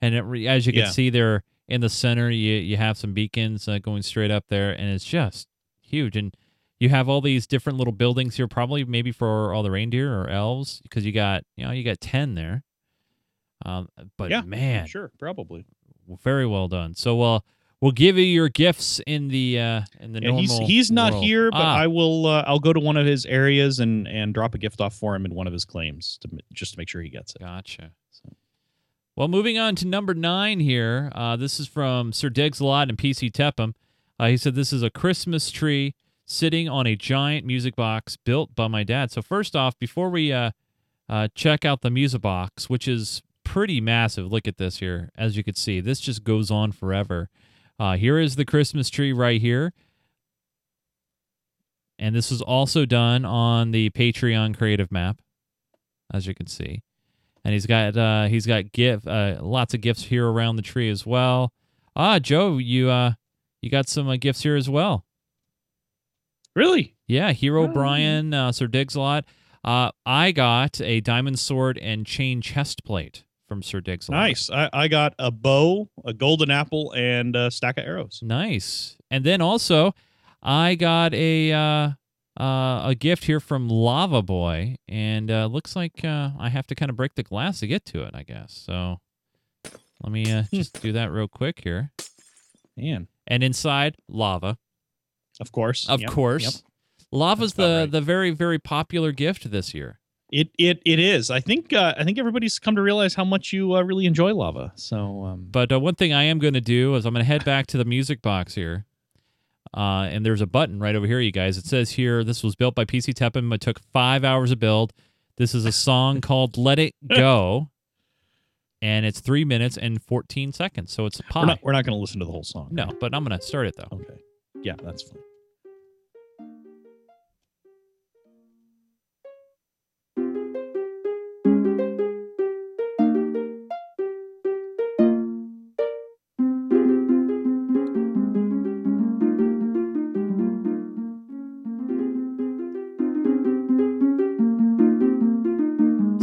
And it, as you can Yeah. see there in the center, you you have some beacons uh, going straight up there, and it's just huge. And you have all these different little buildings here, probably maybe for all the reindeer or elves, because you got you know you got ten there. Um, but Yeah, man, Sure, probably. very well done. So uh, we'll give you your gifts in the uh, in the Yeah, normal. he's he's not world. here, but Ah. I will. Uh, I'll go to one of his areas and and drop a gift off for him in one of his claims to just to make sure he gets it. Gotcha. So- Well, moving on to number nine here. Uh, this is from Sir Diggs Lot and PC Tepham. Uh, he said this is a Christmas tree sitting on a giant music box built by my dad. So first off, before we uh, uh, check out the music box, which is pretty massive, look at this here. As you can see, this just goes on forever. Uh, here is the Christmas tree right here. And this was also done on the Patreon creative map, as you can see and he's got uh he's got gift uh lots of gifts here around the tree as well. Ah, Joe, you uh you got some uh, gifts here as well. Really? Yeah, Hero Oh. Brian, uh, Sir Diggs a lot. Uh, I got a diamond sword and chain chest plate from Sir Diggs. Nice. I, I got a bow, a golden apple, and a stack of arrows. Nice. And then also, I got a uh, uh, a gift here from Lava Boy, and uh, looks like uh, I have to kind of break the glass to get to it. I guess so. Let me uh, just do that real quick here. Man, And inside, lava, of course. of Yep, course. yep. Lava's That's the right. the very very popular gift this year. It it it is. I think uh, I think everybody's come to realize how much you uh, really enjoy lava. So um, But uh, one thing I am going to do is I'm going to head back to the music box here. Uh, and there's a button right over here, you guys. It says here, this was built by PC Tepham. It took five hours to build. This is a song called Let It Go. And it's three minutes and 14 seconds. So it's a pie. we're not we're not going to listen to the whole song. no, but I'm going to start it, though. Okay. Yeah, that's fine.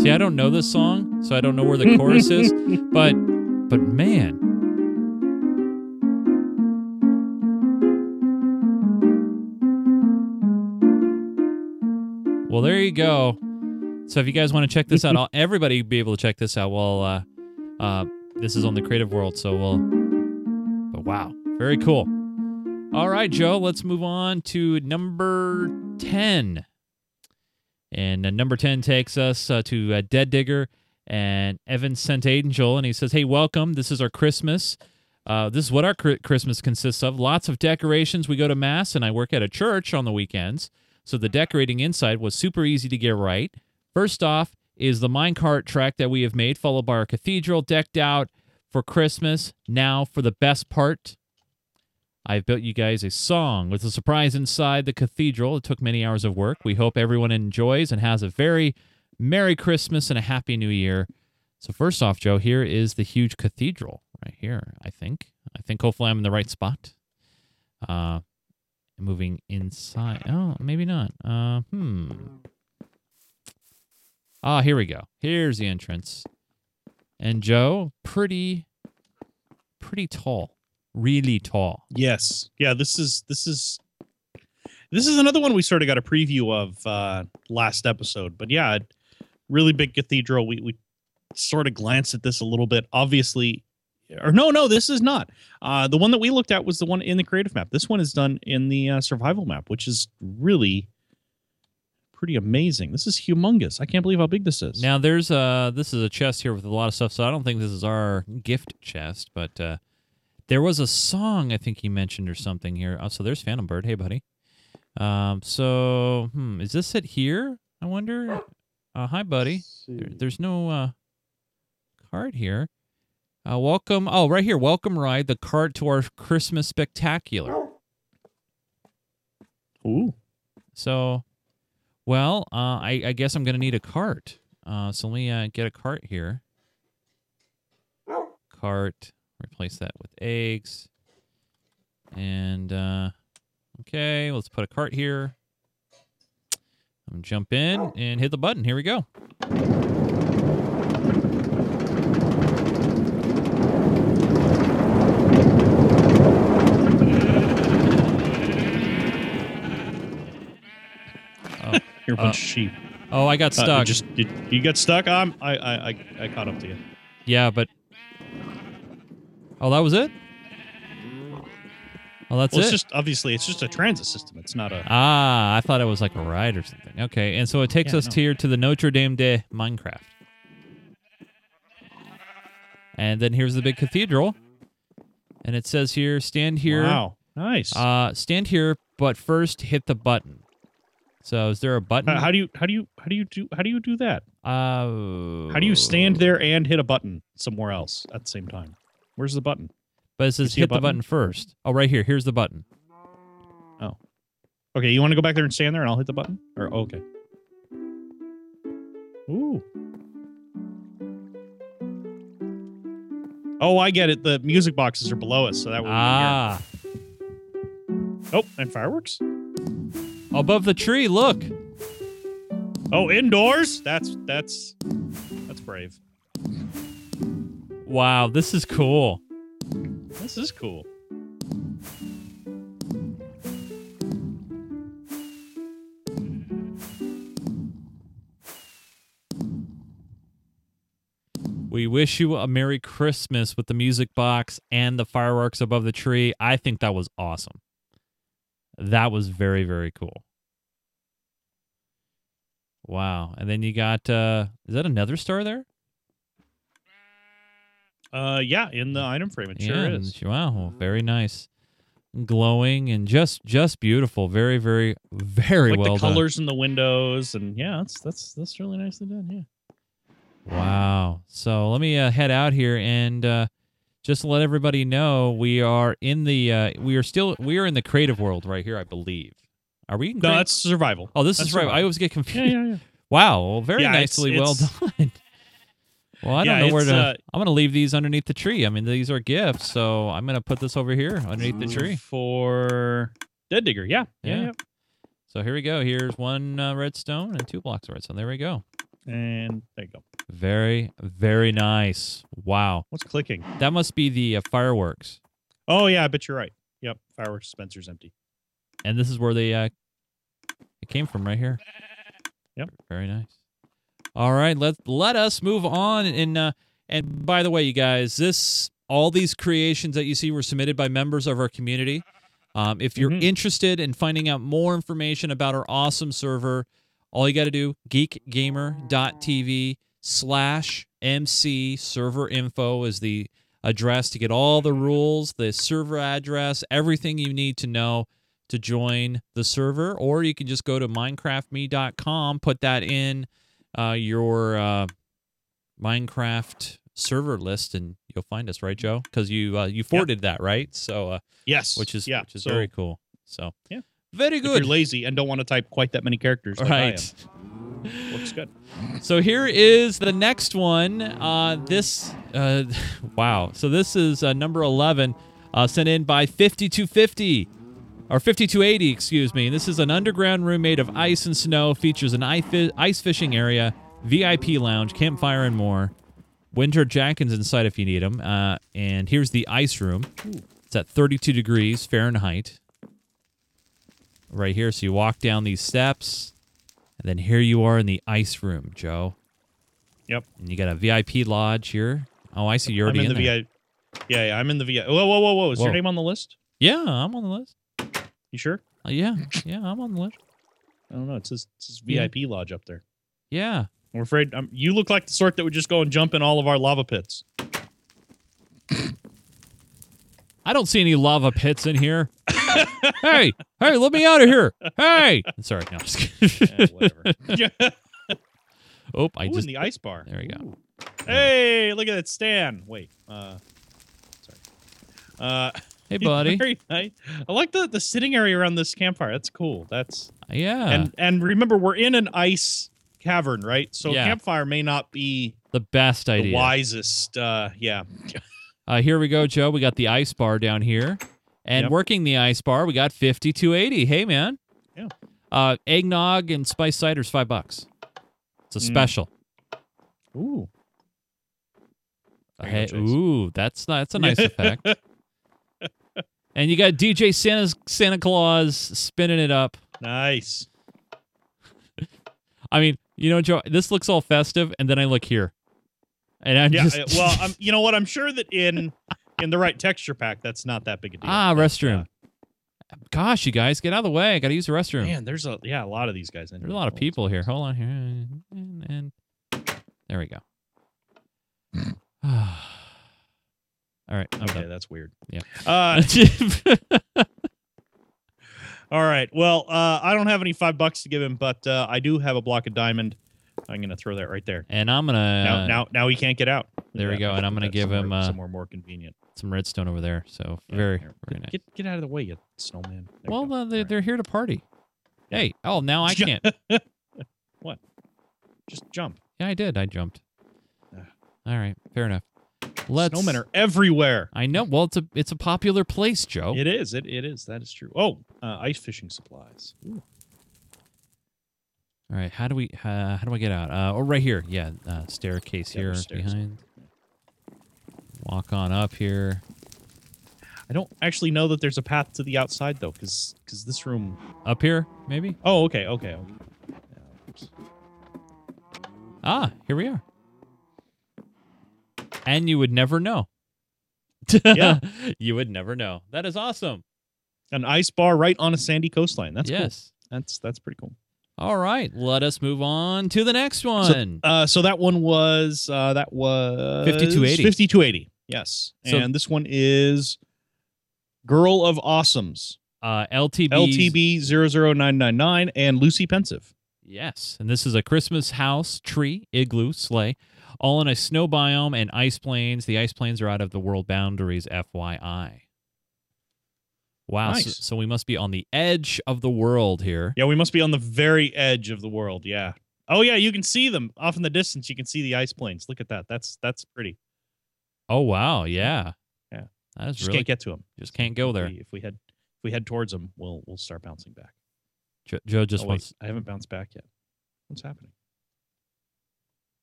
See, I don't know this song, so I don't know where the chorus is. But, but man, Well, there you go. So if you guys want to check this out, I'll, everybody be able to check this out. Well, uh, uh, this is on the Creative World, so we'll. But wow, very cool. All right, Joe, let's move on to number ten. And uh, number ten takes us uh, to uh, Dead Digger and Evan Sent Angel, and he says, "Hey, welcome. This is our Christmas." Uh, this is what our cri- Christmas consists of. Lots of decorations. We go to mass, and I work at a church on the weekends. So the decorating inside was super easy to get right. First off is the minecart track that we have made, followed by our cathedral decked out for Christmas. Now for the best part. I've built you guys a song with a surprise inside the cathedral. It took many hours of work. We hope everyone enjoys and has a very Merry Christmas and a Happy New Year. So first off, Joe, here is the huge cathedral right here, I think. I think hopefully I'm in the right spot. Uh moving inside. Oh, maybe not. Uh, hmm. Ah, here we go. Here's the entrance. And Joe, pretty, pretty tall, really tall. Yes. Yeah, this is this is this is another one we sort of got a preview of uh last episode. But yeah, really big cathedral. We we sort of glanced at this a little bit. Obviously or no, no, this is not. Uh the one that we looked at was the one in the creative map. This one is done in the uh, survival map, which is really pretty amazing. This is humongous. I can't believe how big this is. Now there's uh this is a chest here with a lot of stuff, so I don't think this is our gift chest, but uh there was a song I think he mentioned or something here. Oh, so there's Phantom Bird. Hey buddy. Um so hmm, is this it here? I wonder. Uh hi buddy. There, there's no uh card here. Uh welcome oh right here, welcome ride the cart to our Christmas spectacular. Ooh. So Well, uh, I, I guess I'm gonna need a cart. Uh, so let me uh, get a cart here. Cart. Replace that with eggs. And uh, okay, let's put a cart here. I'm gonna jump in and hit the button. Here we go. You're a bunch Uh, of sheep. Oh, I got Uh, stuck. you just you, you got stuck. Um, I, I I I caught up to you. Yeah, but oh, that was it. Oh, that's well, it's it. just obviously it's just a transit system. It's not a. Ah, I thought it was like a ride or something. Okay, and so it takes Yeah, us no. here to the Notre Dame de Minecraft, and then here's the big cathedral, and it says here, stand here, Wow, nice. uh, stand here, but first hit the button. So is there a button? how, how do you how do you how do you do how do you do that? uh, How do you stand there and hit a button somewhere else at the same time? Where's the button? But it says hit the button? button first. Oh, right here. Here's the button. Oh. Okay, you want to go back there and stand there, and I'll hit the button. Or oh, okay. Ooh. Oh, I get it. The music boxes are below us, so that would Ah, be here. Oh, and fireworks. above the tree. Look. Oh, indoors. That's that's that's brave. Wow, this is cool. This is cool. We wish you a Merry Christmas with the music box and the fireworks above the tree. I think that was awesome. That was very, very cool. Wow. And then you got uh is that another star there? Uh, yeah, in the item frame, it sure is. Wow, very nice. Glowing and just just beautiful. Very, very, very like well the done. colors in the windows, and yeah, that's that's that's really nicely done. Yeah. Wow. So let me uh, head out here and uh, just let everybody know we are in the uh, we are still we are in the creative world right here, I believe. Are we? In No, that's survival. oh, this that's is right. I always get confused. yeah, yeah. yeah. Wow. Well, very Yeah, it's- nicely well it's- done. Well, I don't Yeah, know where to. uh, I'm gonna leave these underneath the tree. I mean, these are gifts, so I'm gonna put this over here underneath the tree. for Dead Digger. Yeah, yeah, Yeah. yeah. So here we go. Here's one uh, redstone and two blocks of redstone. There we go. And there you go. Very, very nice. Wow. What's clicking? That must be the uh, fireworks. Oh yeah, I bet you're right. Yep, fireworks dispenser's empty. and this is where they uh it came from right here Yep. very nice all right let let us move on. And uh and by the way you guys this all these creations that you see were submitted by members of our community. Um, if you're Mhm. interested in finding out more information about our awesome server all you got to do geekgamer.tv slash mc server info is the address to get all the rules the server address everything you need to know to join the server, or you can just go to minecraftme.com, put that in uh, your uh, Minecraft server list, and you'll find us, right, Joe? Because you uh, you forwarded that, right? So, uh, Yes, which is yeah, which is so very cool. So, Yeah. very good. If you're lazy and don't want to type quite that many characters, like I right. am, looks good. So here is the next one. Uh, this, uh, wow. So this is uh, number 11, uh, sent in by 5250, or 5280, excuse me. This is an underground room made of ice and snow, features an ice fishing area, VIP lounge, campfire, and more. Winter jackets inside if you need them. Uh, and here's the ice room. It's at 32 degrees Fahrenheit. Right here. So you walk down these steps. And then here you are in the ice room, Joe. Yep. And you got a VIP lodge here. Oh, I see you're I'm in in, the VIP. Yeah, yeah, I'm in the VIP. Whoa, whoa, whoa, whoa! Is Whoa. your name on the list? Yeah, I'm on the list. You sure? Uh, yeah, yeah, I'm on the list. I don't know. It says, it says Yeah. VIP lodge up there. Yeah. I'm afraid um, you look like the sort that would just go and jump in all of our lava pits. I don't see any lava pits in here. hey, hey, let me out of here. Hey. Sorry, no, I'm just kidding. Eh, whatever. oh, I Ooh, just in the ice bar. There we go. Hey, look at that Stan. Wait. Uh, sorry. Uh, Hey buddy. Very nice. I like the the sitting area around this campfire. That's cool. That's Yeah. And and remember, we're in an ice cavern, right? So Yeah. campfire may not be the best the idea. wisest. Uh, yeah. Uh, here we go, Joe. We got the ice bar down here. And Yep. working the ice bar, we got 5280. Hey, man. Yeah. Uh, eggnog and spice cider's five bucks. It's a Mm. special. Ooh. Hey, ooh, that's that's a nice effect. And you got DJ Santa's Santa Claus spinning it up. Nice. I mean, you know, Joe, this looks all festive, and then I look here, and I'm Yeah. just well, I'm, you know what? I'm sure that in in the right texture pack, that's not that big a deal. ah But, restroom. Gosh, you guys, get out of the way. I got to use the restroom. man, there's a yeah, a lot of these guys in here. There's a lot of people here. Hold on here, and, and there we go. all right, I'm Okay, done. that's weird. Yeah. Uh, all right. Well, uh, I don't have any five bucks to give him, but uh, I do have a block of diamond. I'm gonna throw that right there. and I'm gonna now, now, now he can't get out. there we go, and I'm gonna give him, uh, somewhere more convenient. some redstone over there. So Yeah, very, very nice. Get get out of the way, you snowman. There well, uh, they're, they're here to party. Hey, oh, now I can't. what? Just jump. Yeah, I did. I jumped. All right, fair enough. Let's. Snowmen are everywhere. I know. Well, it's a it's a popular place, Joe. It is. It, it is. That is true. Oh, uh, ice fishing supplies. Ooh. All right, how do we uh, how do I get out? Uh, oh, right here. Yeah, uh, staircase Yeah, here stairs. behind. Walk on up here. I don't actually know that there's a path to the outside though, because because this room. Up here, maybe. Oh, okay, okay. okay. Ah, here we are. And you would never know. Yeah. you would never know. That is awesome. An ice bar right on a sandy coastline. That's cool. yes. That's that's pretty cool. All right, let us move on to the next one. Uh, so that one was uh, that was 5280. 5280. Yes, So- and this one is Girl of Awesomes. Uh, LTB. LTB 00999 and Lucy Pensive. Yes, and this is a Christmas house, tree, igloo, sleigh, all in a snow biome and ice plains. The ice plains are out of the world boundaries, FYI. Wow, so, Nice. so we must be on the edge of the world here. Yeah, we must be on the very edge of the world. Yeah. Oh yeah, you can see them off in the distance. You can see the ice plains. Look at that. That's that's pretty. Oh wow, yeah, Yeah. that is Just really can't get to them. just can't go there. If we, head if we head towards them, we'll we'll start bouncing back. Jo- Joe just oh, wait, wants. I haven't bounced back yet. What's happening?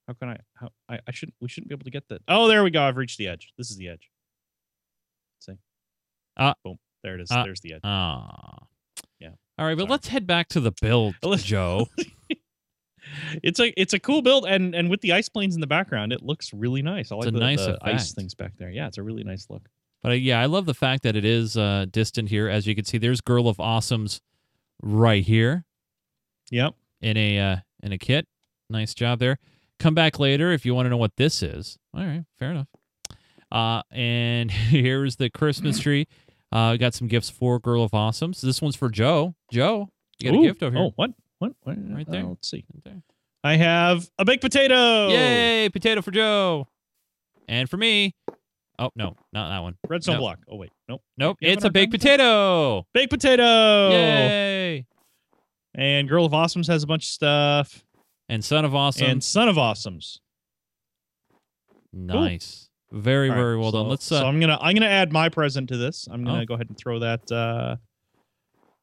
How can I? How I, I shouldn't. We shouldn't be able to get that. Oh, there we go. I've reached the edge. This is the edge. See. Ah. Boom. There it is. Ah. There's the edge. Ah, Yeah. All right, but Sorry. let's head back to the build, Joe. It's a it's a cool build, and and with the ice planes in the background, it looks really nice. I like the, nice the ice things back there. Yeah, it's a really nice look. But uh, yeah, I love the fact that it is uh, distant here. As you can see, there's Girl of Awesomes right here. Yep. in a uh, in a kit. Nice job there. Come back later if you want to know what this is. All right, fair enough. Uh, and here's the Christmas tree. Uh, got some gifts for Girl of Awesomes. This one's for Joe. Joe, you got Ooh. a gift over here. Oh, what? What? what? Right Uh, there. let's see. Right there. I have a baked potato. Yay, potato for Joe. And for me. Oh no, not that one. Redstone No. block. Oh wait, nope. Nope, You it's a baked potato. Baked potato. Yay! And Girl of Awesomes has a bunch of stuff. And Son of Awesome. And Son of Awesomes. nice. Very, All right, very well done. Let's uh, So I'm gonna I'm gonna add my present to this. I'm gonna Oh. go ahead and throw that. uh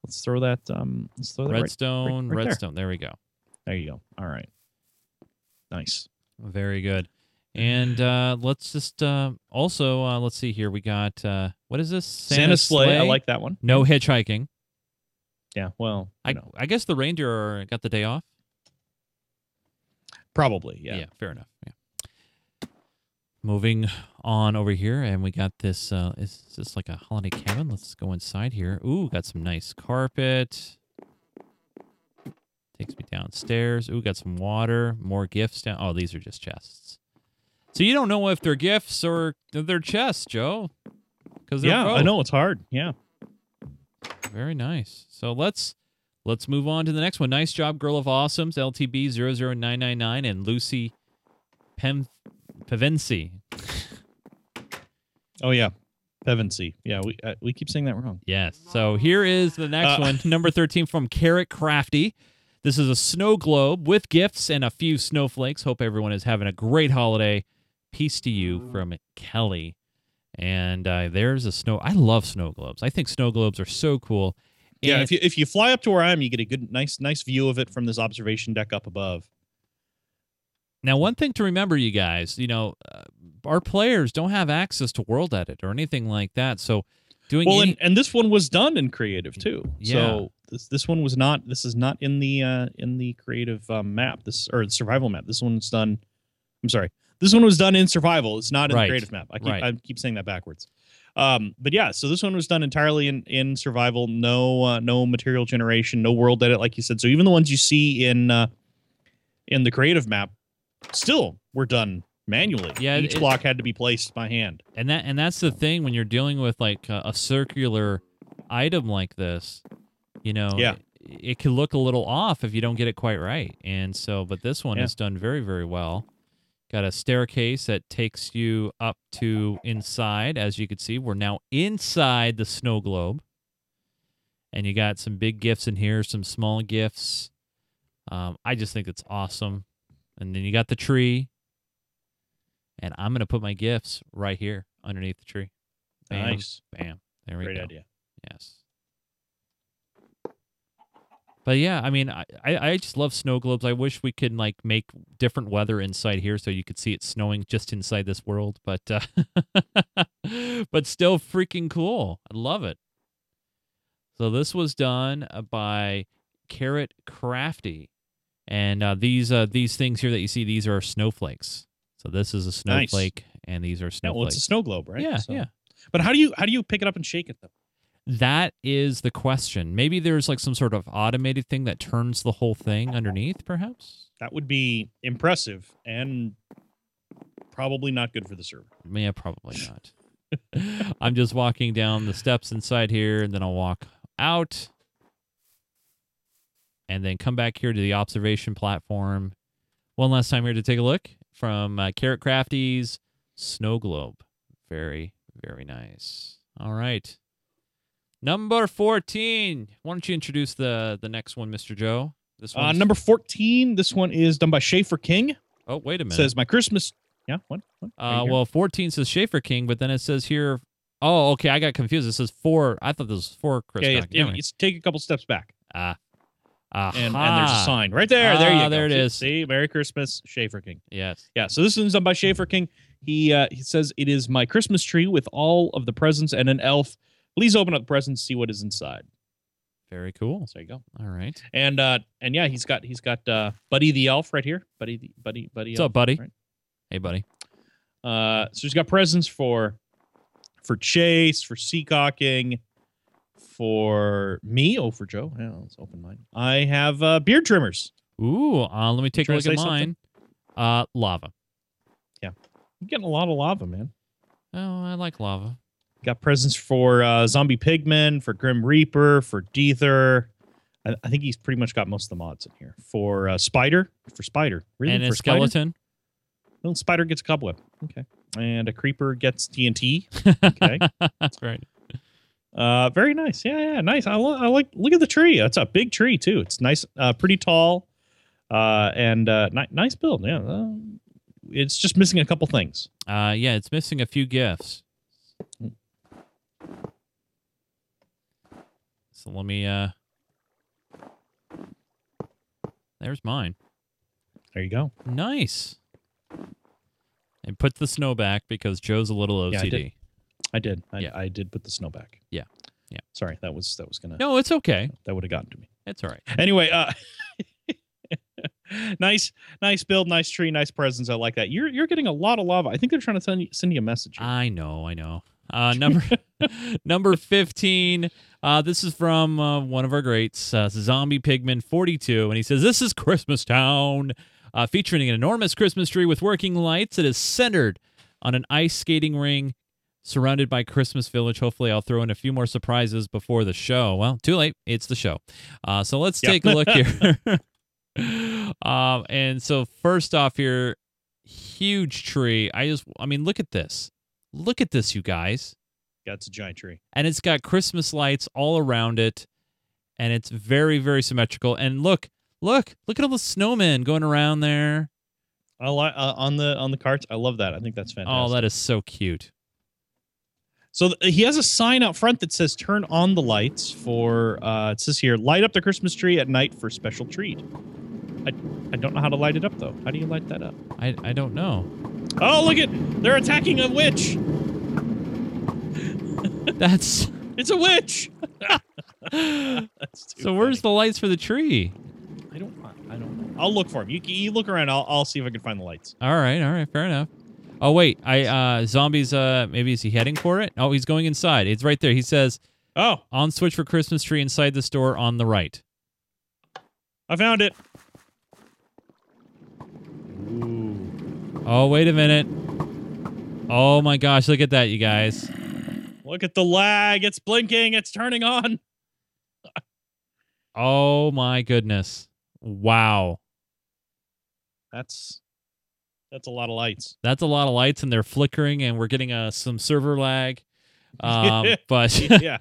Let's throw that. Um, let's throw that right. redstone, right there. redstone. There we go. There you go. All right. Nice. Very good. And uh, let's just uh, also uh, let's see here. We got uh, what is this? Santa, sleigh. I like that one. no hitchhiking. Yeah. Well, I know, I guess the reindeer got the day off. Probably. Yeah. Yeah, fair enough. Yeah. Moving on over here, and we got this. Uh, is this like a holiday cabin? Let's go inside here. Ooh, got some nice carpet. Takes me downstairs. Ooh, got some water. More gifts down. Oh, these are just chests. So you don't know if they're gifts or they're chests, Joe. Because Yeah. I know it's hard. Yeah. Very nice. So let's let's move on to the next one. Nice job, Girl of Awesomes, LTB 00999, and Lucy Pem Pevensi. Oh yeah. Pevensey. Yeah, we uh, we keep saying that wrong. Yes. So here is the next Uh, one, number 13 from Carrot Crafty. This is a snow globe with gifts and a few snowflakes. Hope everyone is having a great holiday. Peace to you from Kelly. And uh, there's a snow. I love snow globes. I think snow globes are so cool. Yeah, if you if you fly up to where I am, you get a good, nice, nice view of it from this observation deck up above. Now, one thing to remember, you guys, you know, uh, our players don't have access to World Edit or anything like that. So, doing Well, any- and, and this one was done in creative too. Yeah. So this this one was not. This is not in the uh, in the creative um, map. This or the survival map. This one's done. I'm sorry. This one was done in survival. It's not in Right. the creative map. I keep Right. I keep saying that backwards. Um, but yeah, so this one was done entirely in in survival. No uh, no material generation. No world edit, like you said. So even the ones you see in uh, in the creative map, still were done manually. Yeah, each it- block had to be placed by hand. and that and that's the thing when you're dealing with like a, a circular item like this you know Yeah. it, it can look a little off if you don't get it quite right and so but this one Yeah. is done very very well got a staircase that takes you up to inside as you can see we're now inside the snow globe and you got some big gifts in here some small gifts um, i just think it's awesome and then you got the tree and i'm gonna put my gifts right here underneath the tree Bam, Nice, Bam. There we great go. Great idea. Yes. But yeah, I mean, I, I just love snow globes. I wish we could like make different weather inside here so you could see it snowing just inside this world. But uh, but still freaking cool. I love it. So this was done uh, by Carrot Crafty, and uh, these uh, these things here that you see, these are snowflakes. So this is a Nice. snowflake, and these are Yeah, well, it's snowflakes. a snow globe, right? Yeah, So- yeah. But how do you how do you pick it up and shake it though? That is the question. Maybe there's like some sort of automated thing that turns the whole thing underneath, perhaps? That would be impressive and probably not good for the server. Yeah, probably not. I'm just walking down the steps inside here, and then I'll walk out and then come back here to the observation platform. One last time here to take a look from uh, Carrot Crafty's Snow Globe. Very, very nice. All right. Number 14. Why don't you introduce the the next one, Mr. Joe? This Uh, number fourteen. This one is done by Schaefer King. Oh, wait a It minute. says my Christmas. Yeah. What? what? Uh, well, 14 says Schaefer King, but then it says here. Oh, okay. I got confused. It says four. I thought this was four Chris. yeah, yeah, Anyway. it's take a couple steps back, Ah. Ah. and, and there's a sign right there. there you Ah, go. there it See- See, Merry Christmas, Schaefer King. Yes. Yeah. So this one's done by Schaefer King. He uh, he says it is my Christmas tree with all of the presents and an elf. Please open up the presents, see what is inside. Very cool. So there you go. All right. And uh and yeah, he's got he's got uh Buddy the elf right here. Buddy the Buddy Buddy. What's elf, up, buddy? right? Hey, buddy. Uh, so he's got presents for for Chase, for Seacocking, for me. Oh, for Joe. Yeah, let's open mine. I have uh, beard trimmers. Ooh. Uh, let me take a look at mine. Uh, lava. Yeah, I'm getting a lot of lava, man. Oh, I like lava. Got presents for uh, Zombie Pigman, for Grim Reaper, for Deether. I, I think he's pretty much got most of the mods in here. For uh, Spider, for Spider, really and for a skeleton. Spider? Well, Spider gets a cobweb. Okay, and a Creeper gets TNT. Okay. That's right. Uh, very nice. Yeah, yeah, nice. I, lo- I like. Look at the tree. It's a big tree too. It's nice, uh, pretty tall, uh, and uh, ni- nice build. Yeah, uh, it's just missing a couple things. Uh, yeah, it's missing a few gifts. So let me. Uh, there's mine. There you go. Nice. And put the snow back because Joe's a little OCD. Yeah, I did. I did. I, Yeah. I did put the snow back. Yeah. Yeah. Sorry, that was that was gonna No, it's okay. that would have gotten to me. It's all right. Anyway, uh, nice, nice build, nice tree, nice presents. I like that. You're you're getting a lot of lava. I think they're trying to send you, send you a message. here. I know, I know. Uh, number number fifteen. Uh, this is from uh, one of our greats, uh, Zombie Pigman forty two, and he says, "This is Christmas Town, uh, featuring an enormous Christmas tree with working lights. It is centered on an ice skating ring." Surrounded by Christmas Village. Hopefully, I'll throw in a few more surprises before the show. Well, too late. It's the show. Uh, so let's Yeah. take a look here. um, and so first off here, huge tree. I just, I mean, look at this. Look at this, you guys. It's a giant tree. and it's got Christmas lights all around it, and it's very, very symmetrical. And look, look, look at all the snowmen going around there. I like uh, on the on the carts. I love that. I think that's fantastic. Oh, that is so cute. So th- he has a sign out front that says "Turn on the lights" for. Uh, it says here, "Light up the Christmas tree at night for special treat." I I don't know how to light it up though. How do you light that up? I, I don't know. Oh, look at they're attacking a witch. That's It's a witch. That's too so. Where's the lights for the tree? I don't. I don't know. I'll look for them. You, you look around. I'll I'll see if I can find the lights. All right, all right, fair enough. Oh wait, I uh zombies. Uh, maybe is he heading for it? Oh, he's going inside. It's right there. He says Oh, on switch for Christmas tree inside the store on the right. I found it. Oh wait a minute. Oh my gosh, look at that, you guys. Look at the lag. It's blinking. It's turning on. Oh my goodness. Wow. That's that's a lot of lights. That's a lot of lights and they're flickering and we're getting uh, some server lag. Um, but yeah.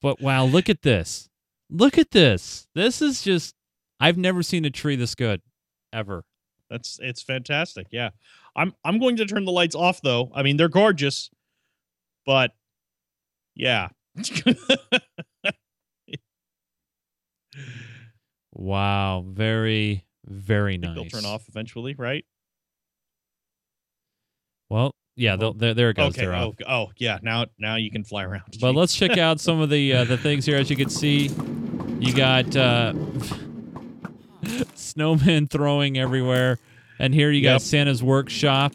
but wow, look at this. Look at this. This is just I've never seen a tree this good ever. That's it's fantastic. Yeah. I'm I'm going to turn the lights off though. I mean, they're gorgeous. But yeah. Wow, very very nice. They'll turn off eventually, right? Well, yeah, they'll, there there it goes. okay. They're off. Oh, oh, yeah. Now now you can fly around. But let's check out some of the uh, the things here. As you can see, you got uh, snowmen throwing everywhere, and here you Yep. got Santa's workshop,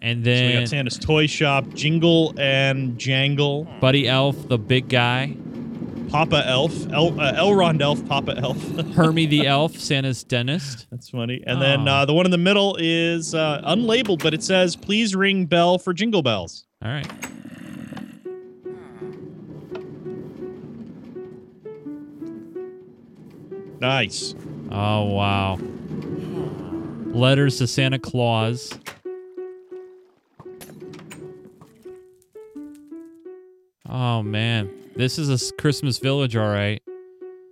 and So we then got Santa's toy shop, Jingle and Jangle, Buddy Elf, the big guy, Papa Elf, El, uh, Elrond Elf, Papa Elf. Hermie the Elf, Santa's dentist. That's funny. And then uh, the one in the middle is uh, unlabeled, but it says, "Please ring bell for Jingle Bells." All right, Nice. oh wow, letters to Santa Claus. Oh man, this is a Christmas village, all right.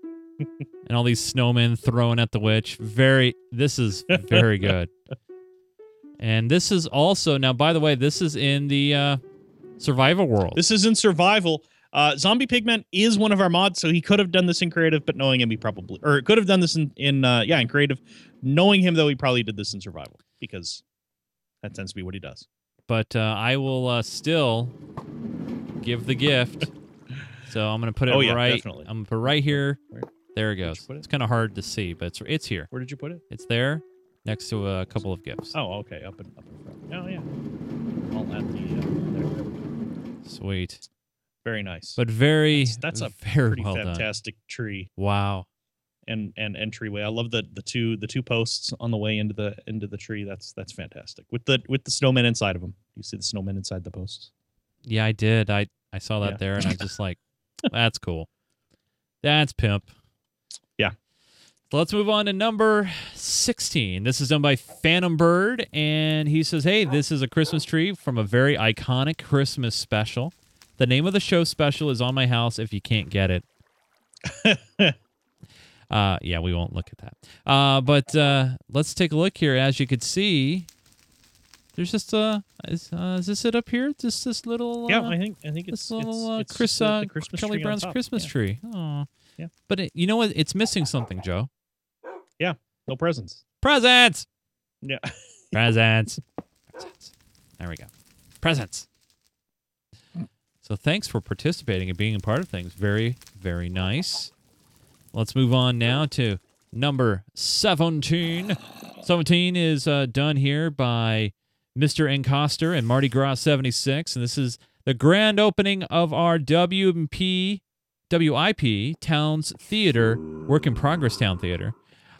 and all these snowmen throwing at the witch. Very, this is very good. And this is also now. By the way, this is in the uh, survival world. This is in survival. Uh, Zombie Pigman is one of our mods, so he could have done this in creative, but knowing him, he probably or could have done this in in uh, yeah in creative. Knowing him though, he probably did this in survival because that tends to be what he does. but uh, I will uh, still give the gift. so I'm gonna put it Oh, yeah, right. definitely. I'm gonna put it right here. Where- There it goes. it? It's kind of hard to see, but it's it's here. Where did you put it? It's there next to a couple of gifts. Oh, okay, up and up in front. Oh yeah. I'll add the. Uh, there, there we go. Sweet, Very nice. but very that's, that's a very pretty well done. fantastic tree Wow. and and entryway. I love the the two the two posts on the way into the into the tree. That's that's fantastic with the with the snowmen inside of them. You see the snowmen inside the posts. Yeah, I did. I I saw that Yeah. there, and I was just like, that's cool. That's pimp. Yeah. So let's move on to number 16. This is done by Phantom Bird, and he says, Hey, this is a Christmas tree from a very iconic Christmas special. The name of the show special is on my house if you can't get it. uh, yeah, we won't look at that. Uh, but uh, let's take a look here. As you could see, there's just uh, is, uh, is this it up here? Just this little yeah, uh, I think I think it's this little uh, it's, it's Chris the- uh, the Christmas Kelly tree Brown's. Christmas Yeah. tree. Oh, Yeah. But it, you know what? It's missing something, Joe. Yeah. No presents. Presents. Yeah. Presents. Presents. There we go. Presents. So thanks for participating and being a part of things. Very, very nice. Let's move on now to number 17. 17 is uh, done here by Mr. Encoster and Mardi Gras 76. And this is the grand opening of our WP, WIP Towns Theater, Work in Progress Town Theater.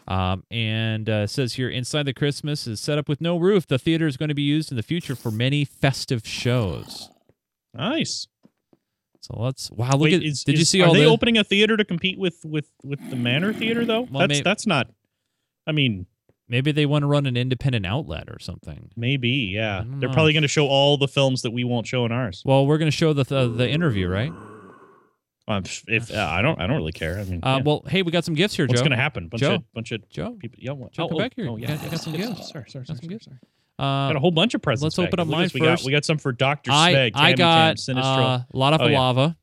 Um, and uh, says here, inside the Christmas is set up with no roof. The theater is going to be used in the future for many festive shows. Nice. So let's wow. Look Wait, at is, did you see are all they the opening a theater to compete with with with the Manor Theater though? Well, that's may- that's not. I mean, Maybe they want to run an independent outlet or something. Maybe, yeah. They're know. probably going to show all the films that we won't show in ours. Well, we're going to show the the, the interview, right? Um, if uh, I don't, I don't really care. I mean, Uh, yeah. Well, hey, we got some gifts here, what's Joe. going to happen? Bunch Joe. of bunch of Joe, people. Yeah, oh, come oh, back here. Oh, yeah, got- got some gifts. Sorry, sorry, sorry, some sorry, gifts. sorry. Uh, Got a whole bunch of presents. let's open up Look mine this. We got first. we got some for Doctor I I got Tam, uh, a lot of Oh, yeah. lava.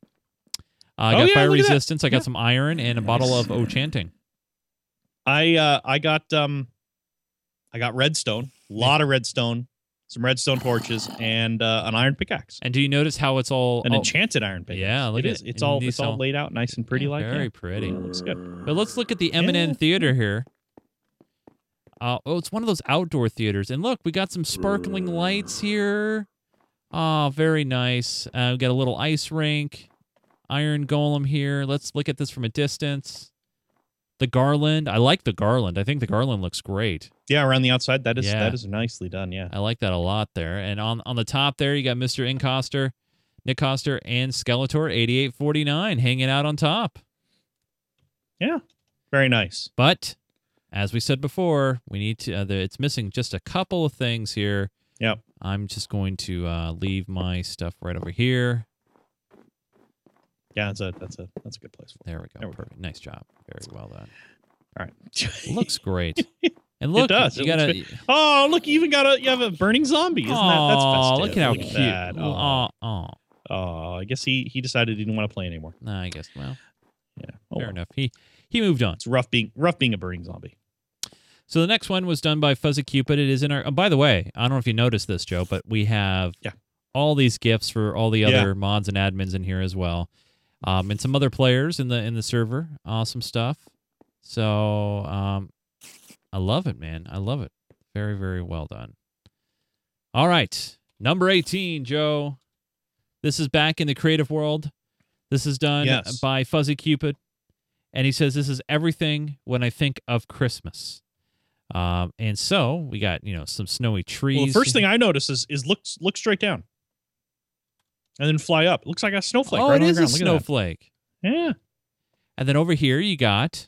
I Oh, got yeah, fire look at that. resistance. I got Yeah. some iron and a bottle of o' Enchanting. I uh I got um I got redstone, a lot of redstone, some redstone torches, and uh, an iron pickaxe. And do you notice how it's all An oh, enchanted iron pickaxe. Yeah, look it at is. it. It's all it's all all- laid out nice and pretty yeah, like very pretty. Looks good. But let's look at the M&N Yeah. Theater here. Uh, oh, it's one of those outdoor theaters. And look, we got some sparkling lights here. Oh, very nice. Uh, we got a little ice rink, iron golem here. Let's look at this from a distance. The garland. I like the garland. I think the garland looks great. Yeah, around the outside, that is Yeah. that is nicely done. Yeah. I like that a lot there. And on on the top there, you got Mr. Incoster, Nick Coster, and Skeletor 8849 hanging out on top. Yeah, very nice. But as we said before, we need to. Uh, the, it's missing just a couple of things here. Yep. I'm just going to uh, leave my stuff right over here. Yeah, that's a that's a that's a good place for. There we go. There we go. Perfect. Nice job. Very well done. All right. Looks great. And look, does. you It got looks a. oh, look, you even got a you have a burning zombie. Isn't that that's festive? look at how Look cute. that. Oh, Oh, I guess he he decided he didn't want to play anymore. No, I guess. Well, Yeah. Oh, fair well. enough. He he moved on. It's rough being rough being a burning zombie. So the next one was done by Fuzzy Cupid. It is in our. Oh, by the way, I don't know if you noticed this, Joe, but we have Yeah. all these gifts for all the Yeah. other mods and admins in here as well, um, and some other players in the in the server. Awesome stuff. So um, I love it, man. I love it. Very very well done. All right, number eighteen, Joe. This is back in the creative world. This is done Yes. by Fuzzy Cupid, and he says this is everything when I think of Christmas. Um, and so we got you know some snowy trees. Well, the first thing I notice is is look look straight down, and then fly up. It looks like a snowflake. oh, right it on is the a. Look snowflake. Yeah, And then over here you got.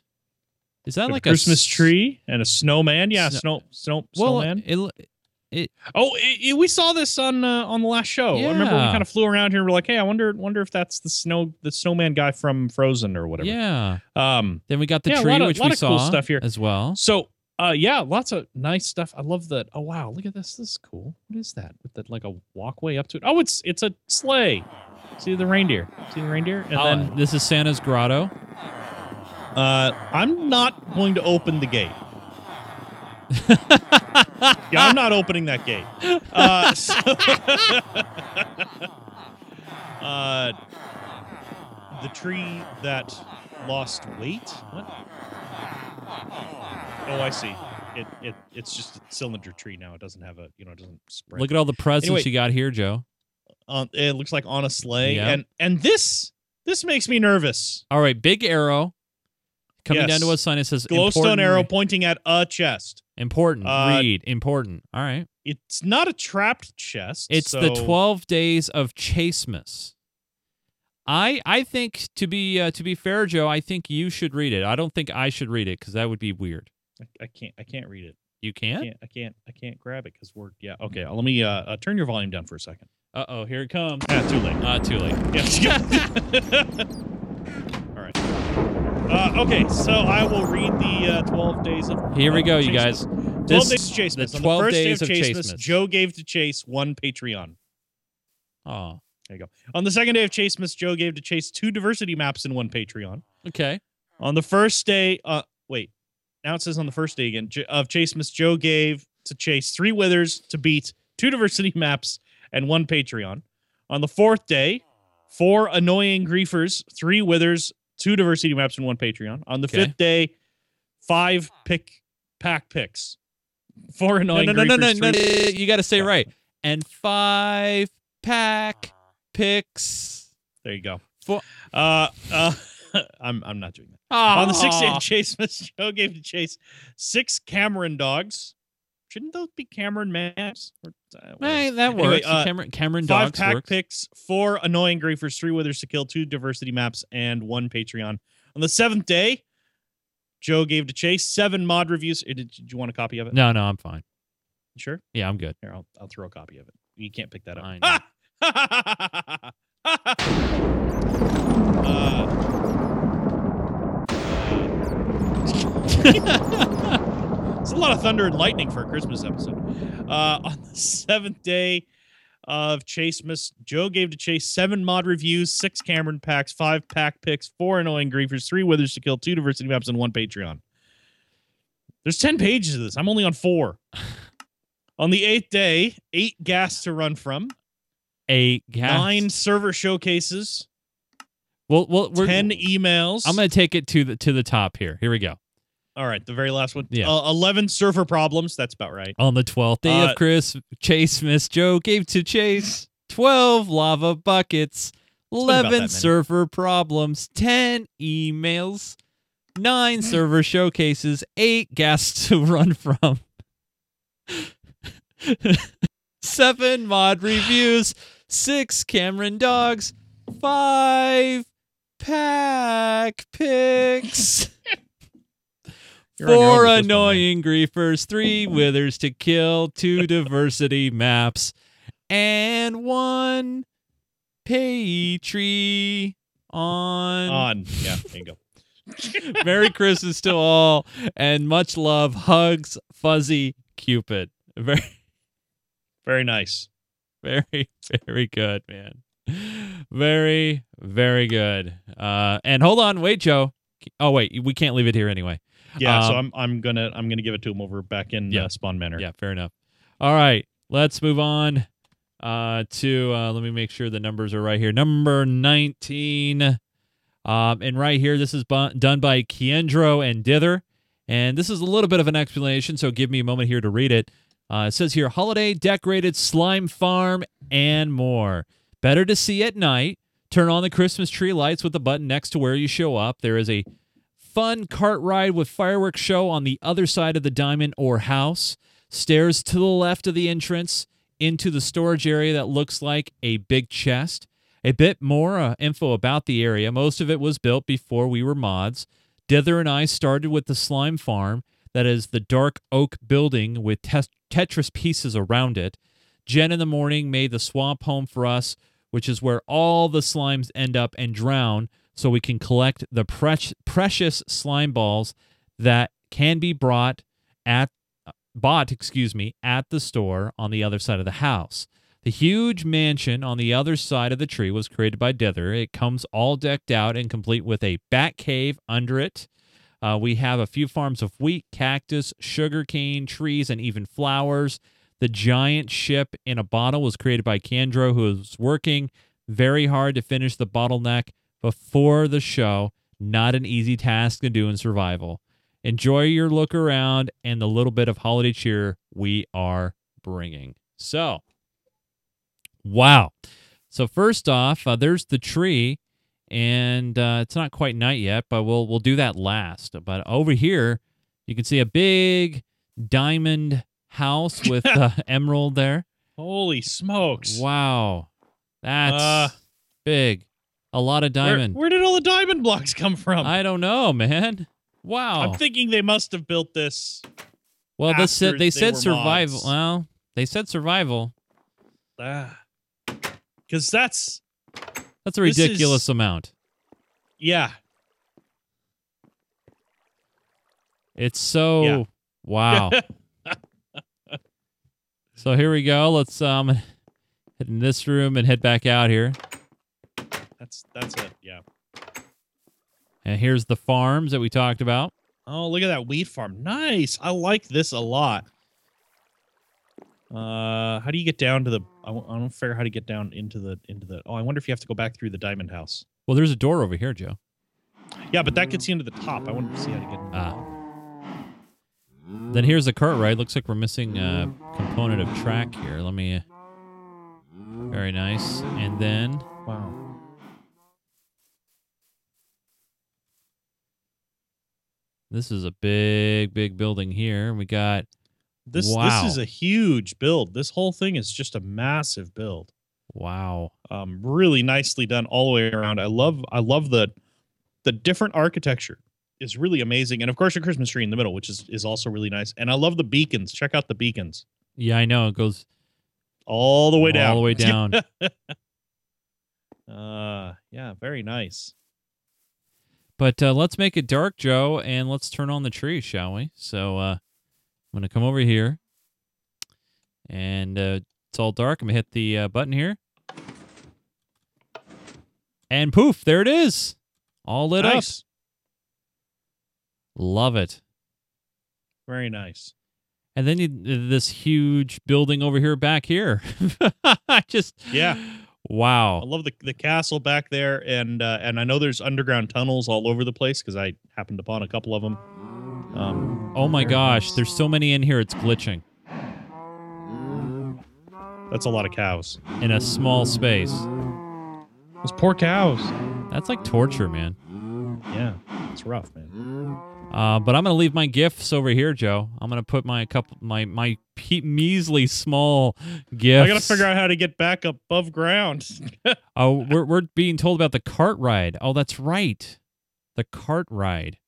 Is that a like Christmas s- tree and a snowman. Yeah, Snow- snow snow Well, snowman. it, Oh, i i- we saw this on uh, on the last show. Yeah. I remember we kind of flew around here. and We're like, hey, I wonder wonder if that's the snow the snowman guy from Frozen or whatever. yeah. Um. Then we got the Yeah, a tree, of- which lot we of cool saw stuff here. as well. So, uh, yeah, lots of nice stuff. I love that. Oh wow, look at this. This is cool. What is that? With that like a walkway up to it. Oh, it's it's a sleigh. See the reindeer. See the reindeer. And Oh, then this is Santa's grotto. uh, I'm not going to open the gate. yeah, I'm not opening that gate. Uh, so- uh, the tree that lost weight. What? Oh, I see. It it it's just a cylinder tree now. It doesn't have a you know it doesn't spread. Look at all the presents Anyway. you got here, Joe. on, it looks like on a sleigh, Yeah. and and this this makes me nervous. All right, big arrow coming down to Yes. a sign. It says Glowstone important arrow read. pointing at a chest. Important. Uh, read. Important. All right. It's not a trapped chest. It's the so- 12 days of Chasemas. I I think to be uh, to be fair, Joe, I think you should read it. I don't think I should read it because that would be weird. I, I can't. I can't read it. You can't? can't. I can't. I can't grab it because we're. Yeah. Okay. Let me uh, uh turn your volume down for a second. Uh oh, here it comes. Ah, too late. Uh, too late. Yeah. All right. Uh, okay, so I will read the uh, 12 days of. Here we of go, you guys. 12 This, days of Chasemas. the On 12 the first days day of of Chasemas, Chasemas. Joe gave to Chase one Patreon. oh, There you go. On the second day of Chasemas, Joe gave to Chase two diversity maps and one Patreon. okay. On the first day, uh, wait, now it says on the first day again of Chasemas Joe gave to Chase three withers to beat two diversity maps and one Patreon. On the fourth day, four annoying griefers, three withers, two diversity maps, and one Patreon. On the Okay. fifth day, five pick pack picks, four No, annoying no, no, no, no, griefers, no, three- no, You got to say right. And five pack picks. There you go. Four- Uh, uh, I'm I'm not doing that. Oh, On the sixth day of Chasemas, Joe gave to Chase six Cameron dogs. Shouldn't those be Cameron maps? Or, uh. Hey, that Anyway, works. uh, Cameron, Cameron Five Dogs pack works. picks, four annoying griefers, three withers to kill, two diversity maps, and one Patreon. On the seventh day, Joe gave to Chase. Seven mod reviews. Uh, Did, did you want a copy of it? No, no, I'm fine. Sure. Yeah, I'm good. Here, I'll I'll throw a copy of it. You can't pick that up. I uh, it's a lot of thunder and lightning for a Christmas episode. Uh, on the seventh day of Chasemas, Joe gave to Chase seven mod reviews, six Cameron packs, five pack picks, four annoying griefers, three withers to kill, two diversity maps, and one Patreon. There's 10 pages of this. I'm only on four. on the eighth day, eight ghasts to run from, Eight ghasts. nine server showcases, Well, well, we're, 10 emails. I'm going to take it to the to the top here. Here we go. All right, the very last one. Yeah. Uh, 11 server problems. That's about right. On the 12th day Uh, of Chris, Chasemas Joe gave to Chase 12 lava buckets, been about that 11 many. server problems, 10 emails, 9 server showcases, 8 guests to run from, 7 mod reviews, 6 Cameron dogs, 5 pack picks. You're on your own Four with this one, annoying griefers, three withers to kill, two diversity maps, and one Patreon. On. On. Yeah, there you go. Merry Christmas to all, and much love. Hugs, Fuzzy Cupid. Very, Very nice. very, very good, man. Very, very good. Uh, and hold on, wait, Joe. Oh wait, we can't leave it here anyway. Yeah, so Um, I'm I'm gonna I'm gonna give it to him over back in Yeah. uh, Spawn Manor. Yeah, fair enough. All right, let's move on uh, to. Uh, let me make sure the numbers are right here. Number nineteen, um, and right here, this is bu- done by Kiendro and Dither, and this is a little bit of an explanation. So give me a moment here to read it. Uh, it says here, holiday decorated slime farm and more. Better to see at night. Turn on the Christmas tree lights with the button next to where you show up. There is a fun cart ride with fireworks show on the other side of the diamond or house. Stairs to the left of the entrance into the storage area that looks like a big chest. A bit more uh, info about the area. Most of it was built before we were mods. Dither and I started with the slime farm, that is the dark oak building with Tetris pieces around it. Jen in the morning made the swamp home for us, which is where all the slimes end up and drown so we can collect the pre- precious slime balls that can be brought at bought, excuse me, at the store on the other side of the house. The huge mansion on the other side of the tree was created by Dither. It comes all decked out and complete with a bat cave under it. Uh, we have a few farms of wheat, cactus, sugarcane, trees, and even flowers. The giant ship in a bottle was created by Candro, who is working very hard to finish the bottleneck before the show. Not an easy task to do in survival. Enjoy your look around and the little bit of holiday cheer we are bringing. So, wow. So first off, uh, there's the tree, and uh, it's not quite night yet, but we'll we'll do that last. But over here, you can see a big diamond house with uh, emerald there. Holy smokes! Wow, that's Uh, big. A lot of diamond. where did all the diamond blocks come from? I don't know, man. Wow. I'm thinking they must have built this. well, this said they they said survival. mods. Well, they said survival. Ah, Because that's That's a ridiculous is- amount. yeah. It's so Yeah. wow. so here we go. Let's um head in this room and head back out here. That's that's it. Yeah. And here's the farms that we talked about. Oh, look at that wheat farm. Nice. I like this a lot. Uh, how do you get down to the? I w- I don't figure out how to get down into the into the. Oh, I wonder if you have to go back through the diamond house. Well, there's a door over here, Joe. Yeah, but that gets you into the top. I wanted to see how to get. In. Ah. Then here's the cart ride. Looks like we're missing a component of track here. Let me. Very nice. And then Wow. this is a big, big building here. We got This Wow. this is a huge build. This whole thing is just a massive build. wow. Um, really nicely done all the way around. I love I love the the different architecture is really amazing, and of course your Christmas tree in the middle, which is is also really nice. And I love the beacons. Check out the beacons Yeah, I know. It goes all the way down. all the way down. uh, yeah, very nice. But uh, let's make it dark, Joe, and let's turn on the tree, shall we? So uh, I'm going to come over here, and uh, it's all dark. I'm going to hit the uh, button here. And poof, there it is. All lit up. Love it. Very nice. And then you, this huge building over here back here. I just Yeah. Wow. I love the the castle back there, and uh, and I know there's underground tunnels all over the place because I happened upon a couple of them. Um, Oh my gosh, there's so many in here it's glitching that's a lot of cows. in a small space. Those poor cows. That's like torture, man. Yeah, it's rough, man. Uh, but I'm gonna leave my gifts over here, Joe. I'm gonna put my couple, my my pe- measly small gifts. I gotta figure out how to get back above ground. Oh, we're we're being told about the cart ride. Oh, that's right, the cart ride.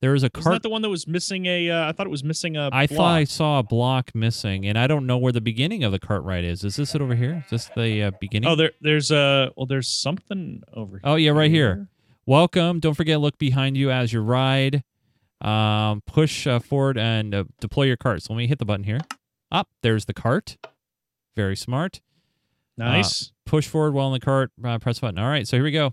There is a cart. that the one that was missing a? Uh, I thought it was missing a. I thought I saw a block missing, and I don't know where the beginning of the cart ride is. Is this it over here? Is this the uh, beginning? Oh, there, there's a. Well, there's something over here. Oh, yeah, right here. Welcome. Don't forget to look behind you as you ride. Um, push uh, forward and uh, deploy your cart. So let me hit the button here. Up there's the cart. Very smart. Nice. Push forward while in the cart. Uh, press button. All right. So here we go.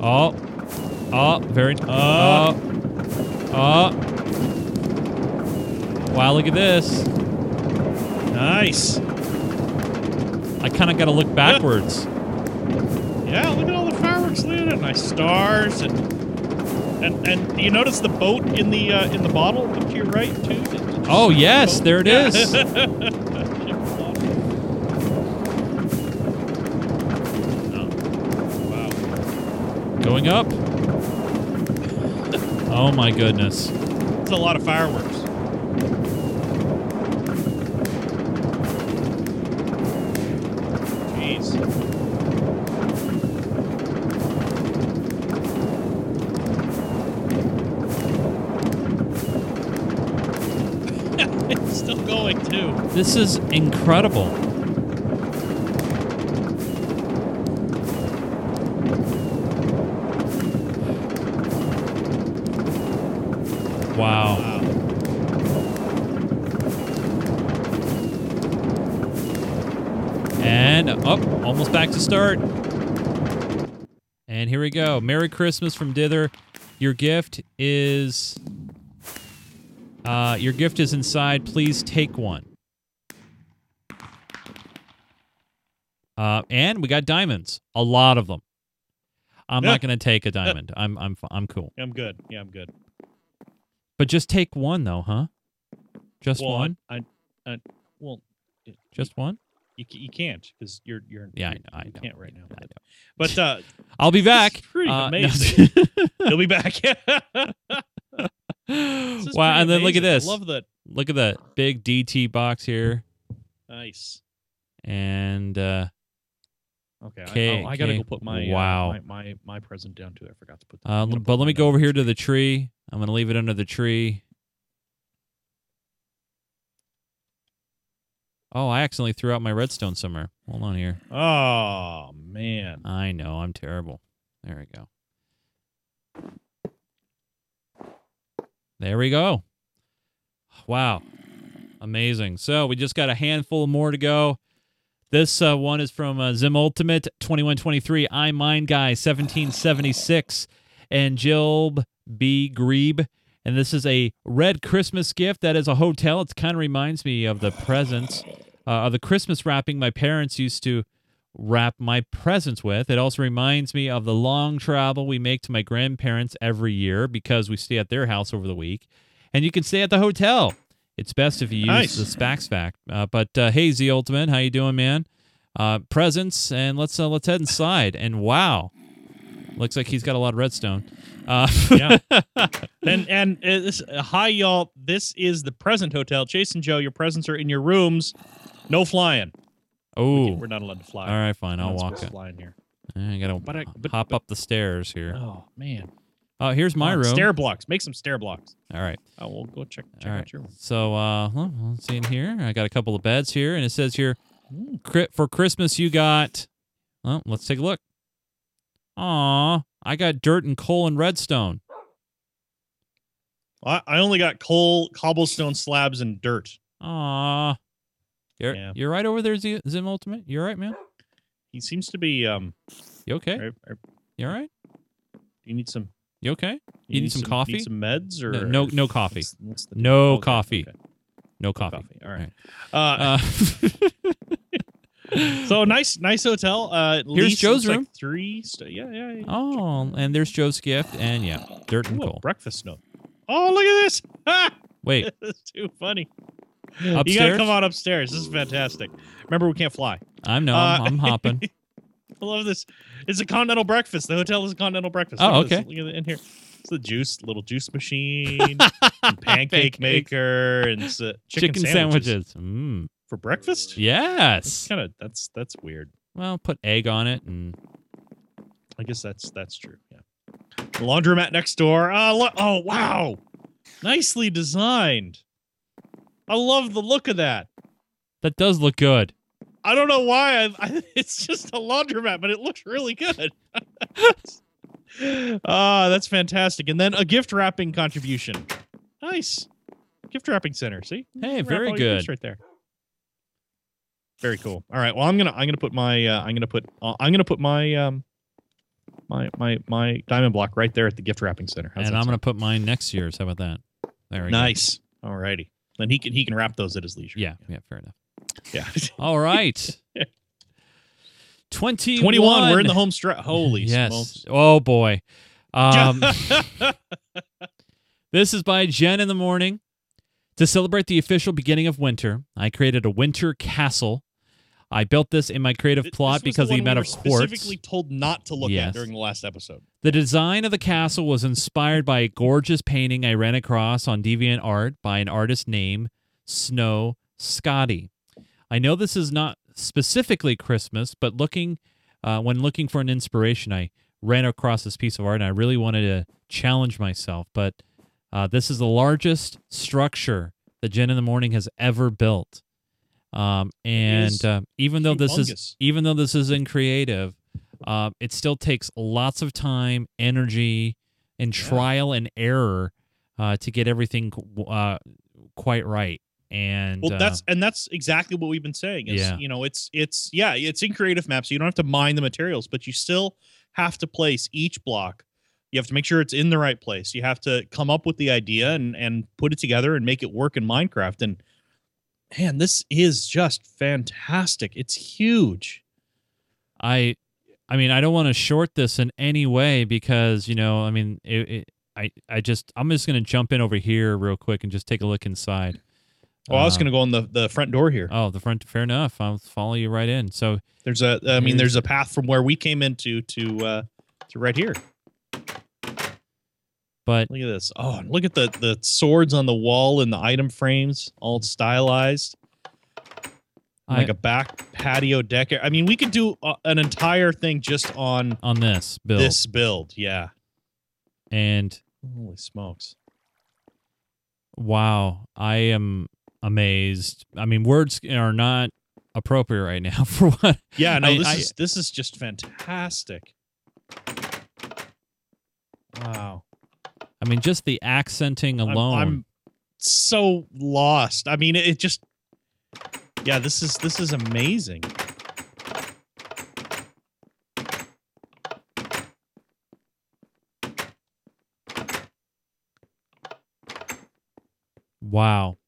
Oh, oh, very. Uh. Oh, oh. Wow! Look at this. nice. I kind of got to look backwards. Yeah, look at all the fireworks lit. Nice stars and and and do you notice the boat in the uh, in the bottle up to your right too. Oh, see the yes, there it Yeah. is. Oh, wow, Going up. Oh my goodness. it's a lot of fireworks. This is incredible. Wow. And up, almost back to start. And here we go. Merry Christmas from Dither. Your gift is uh your gift is inside. Please take one. Uh and we got diamonds. A lot of them. I'm Yeah. not going to take a diamond. I'm I'm I'm cool. I'm good. Yeah, I'm good. But just take one though, huh? Just well, one? I, I, well, Just one? you, you can't because you're you're Yeah, I you're- know, I know. can't right now. I know. But uh, I'll be back. Pretty Uh, no. amazing. he'll be back. Wow, and then look at amazing. I this. love that. Look at that big DT box here. Nice. And uh Okay. Okay, I, oh, I gotta okay. go put my uh, Wow. my, my my present down too. I forgot to put. That. uh but let me go over here to the tree. I'm going to leave it under the tree. Oh, I accidentally threw out my redstone somewhere. Hold on here. Oh man. I know, I'm terrible. There we go. There we go. Wow. Amazing. So we just got a handful more to go. This uh, one is from uh, Zim Ultimate 2123. I Mine Guy 1776 and Jilb B. Grebe. And this is a red Christmas gift that is a hotel. It kind of reminds me of the presents, uh, of the Christmas wrapping my parents used to wrap my presents with. It also reminds me of the long travel we make to my grandparents every year because we stay at their house over the week. And you can stay at the hotel. It's best if you use Nice. the Sphax pack. Uh, but uh, hey, Z Ultimate, how you doing, man? Uh, presents, and let's uh, let's head inside. And wow, looks like he's got a lot of redstone. Uh, Yeah. and and uh, this, uh, hi y'all. This is the present hotel. Chase and Joe, your presents are in your rooms. No flying. oh, We're not allowed to fly. all right, fine. I'll walk supposed to it. fly here. I gotta But I- but- hop but- up the stairs here. Oh man. Oh, here's my Come room. Stair blocks. Make some stair blocks. All right. Oh, we'll go check check All out right. your room. So, uh, well, let's see in here. I got a couple of beds here, and it says here, cri- for Christmas you got. Well, let's take a look. Aw, I got dirt and coal and redstone. I, I only got coal, cobblestone slabs, and dirt. Aw, you're Yeah. you're right over there, Z- Zim Ultimate. You're right, man. He seems to be. Um. You okay? are- are- You all right? you need some. You okay? You need some coffee? Need some meds or No- no- no coffee. What's, what's No okay, coffee. okay. No No coffee. All right. Uh, Uh, so nice, nice hotel. Uh, Here's Joe's looks like room. three. St- yeah, yeah. yeah. oh, and there's Joe's gift, and yeah, dirt and Ooh, coal. breakfast nook. Oh, look at this! Ah, Wait, it's too funny. You gotta come on upstairs. This is fantastic. Remember, we can't fly. I'm no, Uh, I'm, I'm hopping. I love this. It's a continental breakfast. The hotel is a continental breakfast. Oh, Look at okay. Look at it in here. It's the juice, little juice machine, pancake Pancakes. maker, and uh, chicken, Chicken sandwiches. sandwiches. Mm. for breakfast. Yes. kind of that's that's weird. Well, put egg on it, and I guess that's that's true. Yeah. The laundromat next door. Oh, lo- oh wow, nicely designed. I love the look of that. that does look good. I don't know why. I, I, it's just a laundromat, but it looks really good. Ah, that's fantastic. And then a gift wrapping contribution. Nice. Gift wrapping center. See? Hey, very good. right there. Very cool. All right. Well, I'm gonna I'm gonna put my uh, I'm gonna put uh, I'm gonna put my um my my my diamond block right there at the gift wrapping center. How's and I'm going to put mine next year's. How about that? There we go. nice. All righty. Then he can he can wrap those at his leisure. Yeah, yeah, fair enough. Yeah. All right. 21. 21. We're in the home stretch. Holy yes. smokes. Oh, boy. Um, this is by Jen in the morning. To celebrate the official beginning of winter, I created a winter castle. I built this in my creative Th- plot because the of the amount we of quartz. specifically told not to look Yes. at during the last episode. The design of the castle was inspired by a gorgeous painting I ran across on DeviantArt by an artist named Snow Scotty. I know this is not specifically Christmas, but looking uh, when looking for an inspiration, I ran across this piece of art and I really wanted to challenge myself. But uh, this is the largest structure that Jen in the Morning has ever built. Um, and uh, even though this is even though this isn't creative, uh, it still takes lots of time, energy, and Yeah. trial and error uh, to get everything uh, quite right. And Well, uh, that's and that's exactly what we've been saying. Is, Yeah. you know, it's it's yeah, it's in creative maps. So you don't have to mine the materials, but you still have to place each block. You have to make sure it's in the right place. You have to come up with the idea and and put it together and make it work in Minecraft. And man, this is just fantastic. It's huge. I, I mean, I don't want to short this in any way because you know, I mean, it, it, I, I just, I'm just gonna jump in over here real quick and just take a look inside. Oh, I was Uh, going to go on the the front door here. Oh, the front. Fair enough. I'll follow you right in. So There's a I mean, there's a path from where we came into to uh to right here. but Look at this. Oh, look at the the swords on the wall and the item frames, all stylized. I, like a back patio deck. I mean, we could do uh, an entire thing just on on this build this build. Yeah. and Holy smokes. wow, I am amazed. I mean, words are not appropriate right now for what. Yeah, no, I- this I- is this is just fantastic. Wow. I mean, just the accenting I'm- alone. I'm, so lost. I mean, it, it just Yeah, this is this is amazing. wow.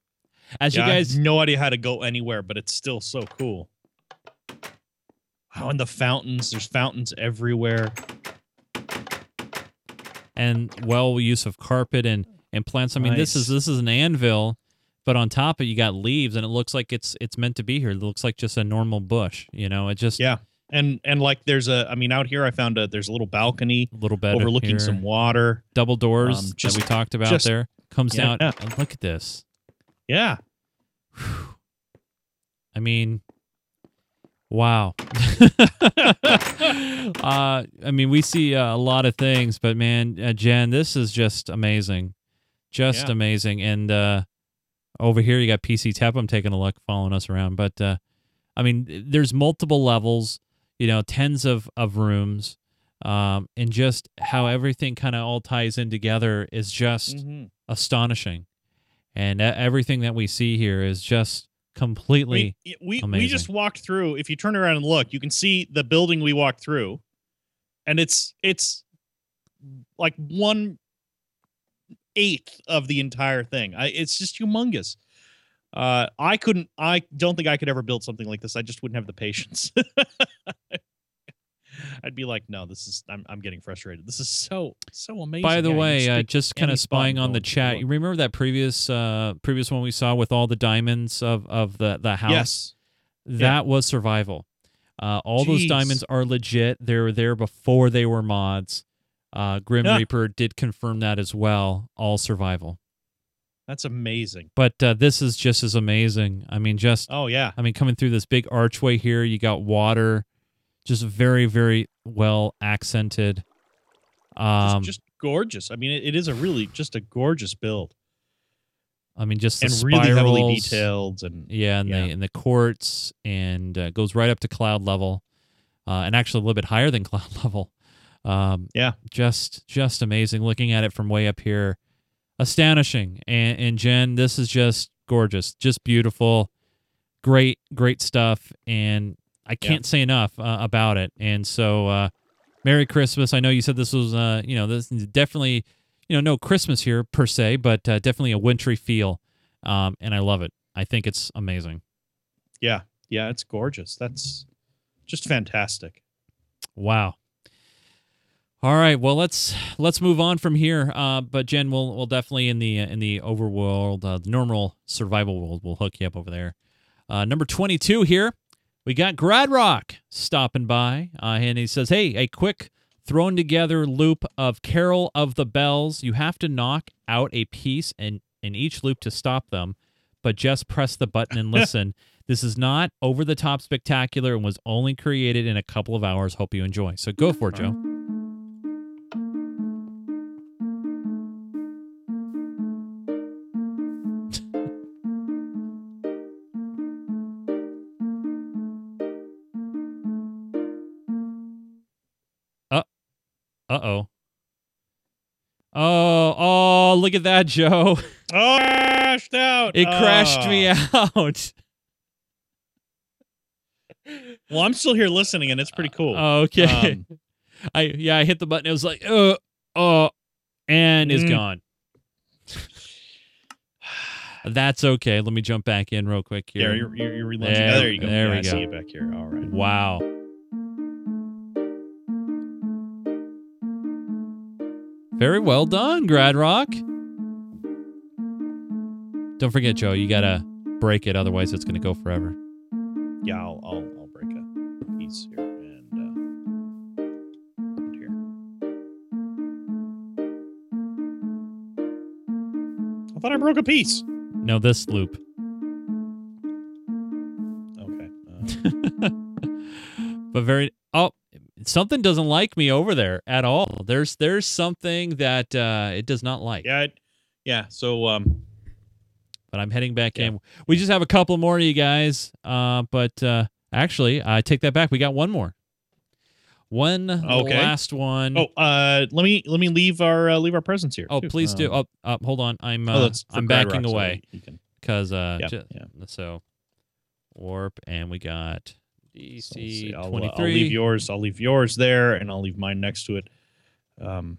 As Yeah, you I guys have no idea how to go anywhere, but it's still so cool. Oh, and the fountains. There's fountains everywhere. and well use of carpet and and plants. I mean, this is this is an anvil, but on top of it you got leaves, and it looks like it's it's meant to be here. It looks like just a normal bush. You know, it just Yeah. And and like there's a I mean out here I found a there's a little balcony a little bit overlooking some water. double doors um, that we talked about just- there comes Yeah. down. And look at this. Yeah. I mean, Wow. uh, I mean, we see uh, a lot of things, but man, uh, Jen, this is just amazing, just Yeah. amazing. And uh, over here, you got PC Tep. I'm taking a look, following us around. But uh, I mean, there's multiple levels, you know, tens of of rooms, um, and just how everything kind of all ties in together is just Mhm. astonishing. And everything that we see here is just completely. y- we we just walked through. If you turn around and look, you can see the building we walked through, and it's it's like one eighth of the entire thing. I, it's just humongous. Uh, I couldn't. I don't think I could ever build something like this. I just wouldn't have the patience. I'd be like, no, this is. I'm I'm getting frustrated. This is so so amazing. By the Yeah, way, uh, just kind of spying on the chat. You remember that previous uh previous one we saw with all the diamonds of of the the house? yes, That was survival. Uh, all those diamonds are legit. They were there before they were mods. Uh, Grim Yeah. Reaper did confirm that as well. All survival. that's amazing. But uh, this is just as amazing. I mean, just Oh yeah, I mean, coming through this big archway here, you got water, just very very well accented. just, Um, just gorgeous. I mean, it, it is a really just a gorgeous build. I mean, just and really heavily detailed and Yeah, and Yeah. the in the quartz and uh, goes right up to cloud level, uh, and actually a little bit higher than cloud level. Um, Yeah. just just amazing. Looking at it from way up here, astonishing. And, and Jen, this is just gorgeous, just beautiful, great great stuff, and I can't say enough uh, about it. And so, uh, Merry Christmas. I know you said this was, uh, you know, this is definitely, you know, no Christmas here per se, but uh, definitely a wintry feel, um, and I love it. I think it's amazing. yeah, yeah, it's gorgeous. That's just fantastic. Wow. All right, well let's let's move on from here. Uh, but Jen, we'll we'll definitely in the in the overworld, uh, the normal survival world, we'll hook you up over there. Uh, number twenty two here, we got Gradrock stopping by, uh, and he says, "Hey, a quick thrown together loop of Carol of the Bells. You have to knock out a piece in in each loop to stop them, but just press the button and listen." This is not over the top spectacular and was only created in a couple of hours. Hope you enjoy. So go for it, Joe. Look at that, Joe. Oh, crashed out. It crashed me Ah. out. Well, I'm still here listening, and it's pretty cool. Okay. Um, I yeah, I hit the button. It was like, uh, uh, and is Mm. gone. That's okay. Let me jump back in real quick here. yeah, you're, you're, you're. There- oh, there you go. there Yeah, we I go. see you back here. All right. Wow. Very well done, Gradrock. Don't forget, Joe, you gotta break it, otherwise it's gonna go forever. Yeah, I'll, I'll, I'll break a piece here and uh, here. I thought I broke a piece. No, this loop. Okay. Uh, but very oh something doesn't like me over there at all. There's there's something that uh it does not like. yeah, it, yeah. So um, But I'm heading back Yeah. in. We just have a couple more of you guys. Uh but uh actually I take that back. We got one more. One Okay. last one. oh, uh, let me let me leave our uh, leave our presents here. Oh, too. please do. Oh, uh, hold on. I'm oh, uh, I'm backing Rock, away because uh Yeah, yeah. so warp and we got DC I'll, uh, I'll leave yours. I'll leave yours there, and I'll leave mine next to it. Um,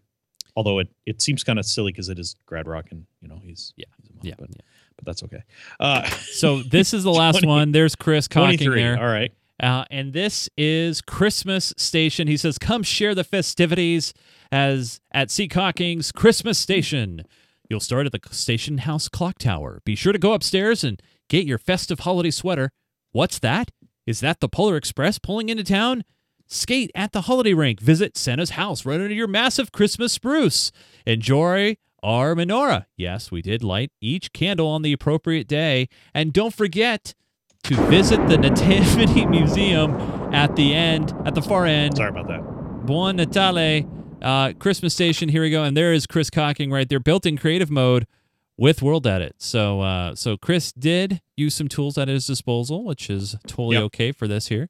although it it seems kind of silly because it is Gradrock, and you know he's Yeah, he's yeah, but, yeah. But that's okay. Uh, So this is the last 20 one. There's Chris cocking there. All right. Uh, and this is Christmas Station. He says, "Come share the festivities as at Sea Cocking's Christmas Station. You'll start at the station house clock tower. Be sure to go upstairs and get your festive holiday sweater. What's that? Is that the Polar Express pulling into town? Skate at the holiday rink. Visit Santa's house right under your massive Christmas spruce. Enjoy our menorah. Yes, we did light each candle on the appropriate day. And don't forget to visit the Nativity Museum at the end, at the far end. Sorry about that. Buon Natale, uh, Christmas Station. Here we go, and there is Chris Cocking right there, built in creative mode with World Edit. So, uh, so Chris did use some tools at his disposal, which is totally Yep. okay for this here.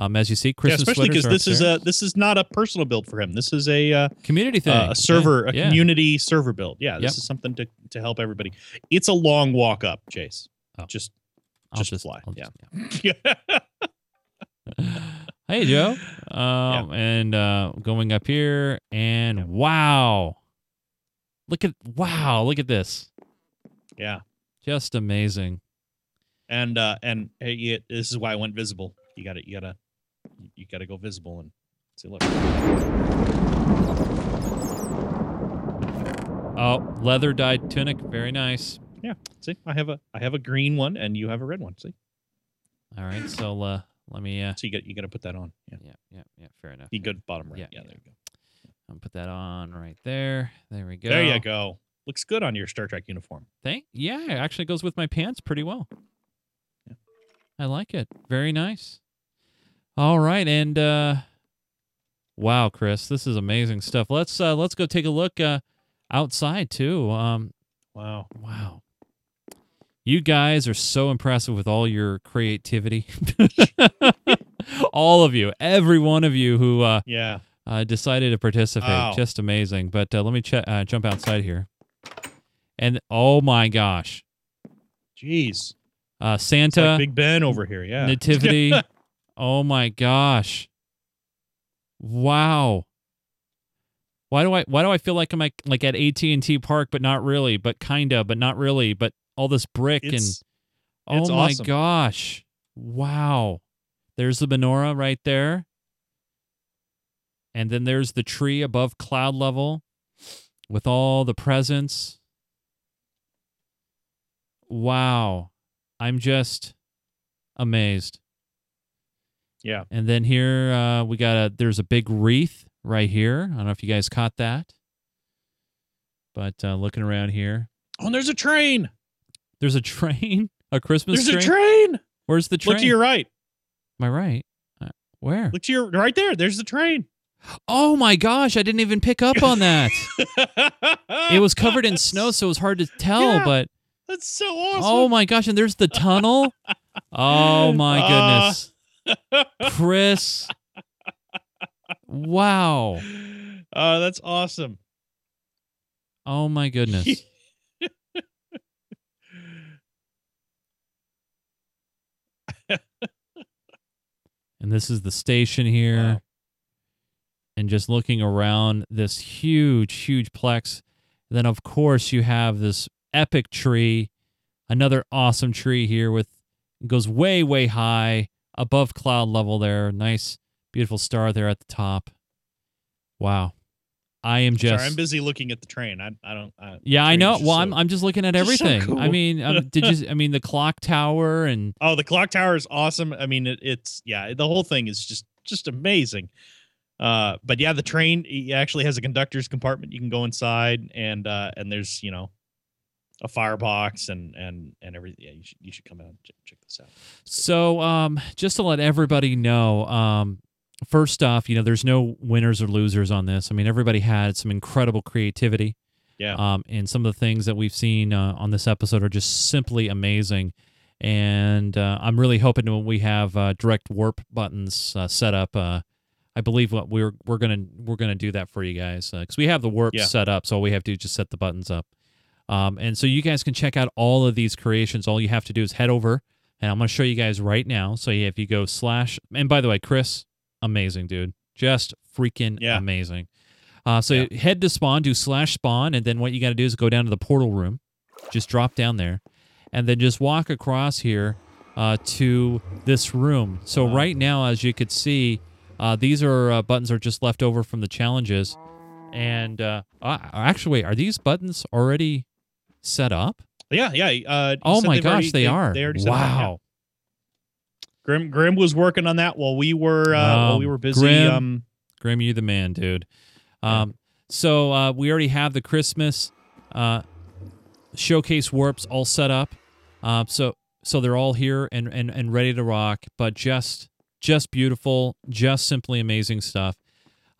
Um, as you see, Yeah, especially because this is a this is not a personal build for him. This is a uh, community thing, uh, a server, Yeah, a yeah. community server build. Yeah, this Yep. is something to to help everybody. It's a long walk up, Chase. Oh. Just I'll just fly, I'll yeah. yeah hey Joe. Um, and uh, going up here, and wow, look at wow, look at this, yeah. just amazing. And uh and hey, yeah, this is why I went visible. You got to You got to You got to go visible and see. Look. Oh, leather dyed tunic, very nice. Yeah. See, I have a I have a green one, and you have a red one. See, All right, so uh, let me. Uh, so you got you got to put that on. Yeah. yeah, yeah, yeah, fair enough. You go bottom right. Yeah, Yeah. yeah. there you go. I'll put that on right there. There we go. There you go. Looks good on your Star Trek uniform. Thank. Yeah, it actually goes with my pants pretty well. Yeah. I like it. Very nice. All right, and uh wow, Chris, this is amazing stuff. Let's uh let's go take a look uh outside too. Um Wow. wow. You guys are so impressive with all your creativity. all of you, every one of you who uh Yeah. uh, decided to participate. Wow. Just amazing. But uh, let me ch- uh, jump outside here. And oh my gosh, Jeez. uh, Santa like Big Ben over here. Yeah. Nativity. oh my gosh, wow. Why do I why do I feel like I'm like, like at AT and T Park, but not really, but kinda, but not really, but all this brick and oh it's my awesome. gosh, wow. There's the menorah right there, and then there's the tree above cloud level, with all the presents. Wow, I'm just amazed. Yeah. And then here uh, we got a there's a big wreath right here. I don't know if you guys caught that, but uh, looking around here, Oh, and there's a train. there's a train, a Christmas There's train. a train. Where's the train? Look to your right. Am I right? Uh, where? Look to your right there. There's the train. Oh my gosh! I didn't even pick up on that. it was covered in snow, so it was hard to tell. Yeah. But That's so awesome. oh my gosh! And there's the tunnel. Oh my Uh. goodness, Chris! Wow! Oh, that's awesome. Oh my goodness! and this is the station here. Wow. And just looking around this huge, huge plex. Then, of course, you have this epic tree, another awesome tree here with goes way, way high above cloud level there. Nice, beautiful star there at the top. Wow. I am just. Sorry, I'm busy looking at the train. I, I don't. I, yeah, I know. Well, so- I'm, I'm just looking at just so everything. I cool. mean, um, did you? I mean, the clock tower and Oh, the clock tower is awesome. I mean, it, it's yeah, the whole thing is just just amazing. Uh, but yeah, the train actually has a conductor's compartment. You can go inside, and uh, and there's you know a firebox and and and everything. Yeah, you should you should come out and check, check this out. So, um, just to let everybody know, um, first off, you know, there's no winners or losers on this. I mean, everybody had some incredible creativity. Yeah. Um, and some of the things that we've seen uh, on this episode are just simply amazing. And uh, I'm really hoping when we have uh, direct warp buttons uh, set up, uh, I believe what we're we're gonna we're gonna do that for you guys because we have the warp Yeah. set up. So all we have to do is just set the buttons up. Um, and so you guys can check out all of these creations. All you have to do is head over, and I'm going to show you guys right now. So yeah, if you go slash, and by the way, Chris, amazing dude, just freaking Yeah. amazing. Uh, so head to spawn, do slash spawn, and then what you got to do is go down to the portal room, just drop down there, and then just walk across here uh, to this room. So Wow. right now, as you could see, uh, these are uh, buttons are just left over from the challenges, and uh, uh, actually, wait, are these buttons already set up? Yeah, yeah. Uh, Oh my gosh, already- they, are! They already set it up, yeah. wow. Grim Grim was working on that while we were uh, while we Um, were busy. Grim- Um, Grim, you the man, dude. Um, so uh, we already have the Christmas uh, showcase warps all set up. Uh, so so they're all here and, and and ready to rock. But just just beautiful, just simply amazing stuff.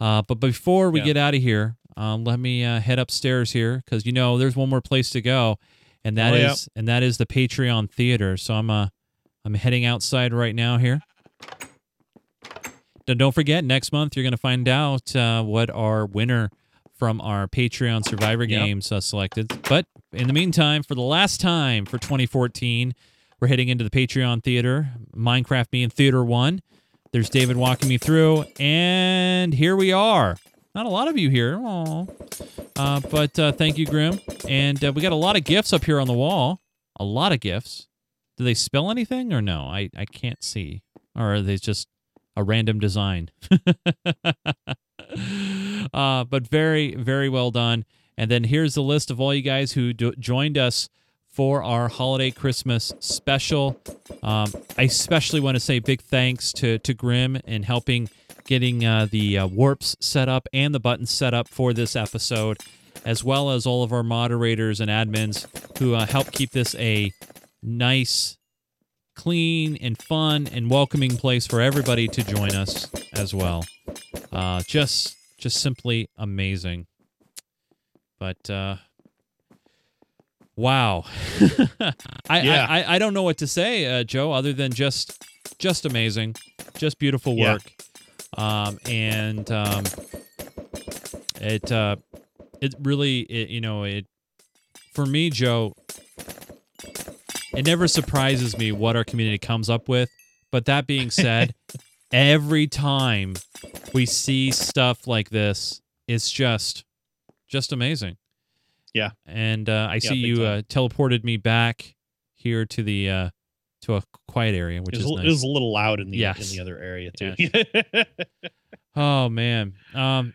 Uh, but before we Yeah. get out of here, um, let me uh, head upstairs here because you know there's one more place to go, and that Oh, is yeah. and that is the Patreon Theater. So I'm uh I'm heading outside right now here. Then don't forget, next month you're going to find out uh, what our winner from our Patreon Survivor Yep. Games uh, selected. But in the meantime, for the last time for 2014, we're heading into the Patreon Theater, Minecraft Me and Theater 1. There's David walking me through, and here we are. Not a lot of you here. Aw. Uh, but uh, thank you, Grim. And uh, we got a lot of gifts up here on the wall. A lot of gifts. Do they spell anything or no? I, I can't see. Or are they just a random design? uh, but very, very well done. And then here's the list of all you guys who do- joined us for our holiday Christmas special. Um, I especially want to say big thanks to, to Grim in helping getting uh, the uh, warps set up and the buttons set up for this episode, as well as all of our moderators and admins who uh, help keep this a nice, clean, and fun and welcoming place for everybody to join us as well. Uh, just, just simply amazing. But uh, wow, I, Yeah. I, I I don't know what to say, uh, Joe, other than just just amazing, just beautiful Yeah. Um, and um, it uh, it really it, you know it for me, Joe. It never surprises me what our community comes up with, but that being said, every time we see stuff like this, it's just just amazing. Yeah. And uh, I see you uh, teleported me back here to the uh, to a quiet area, which It was, is a- nice. it was a little loud in the Yes. in the other area too. Oh man. Um.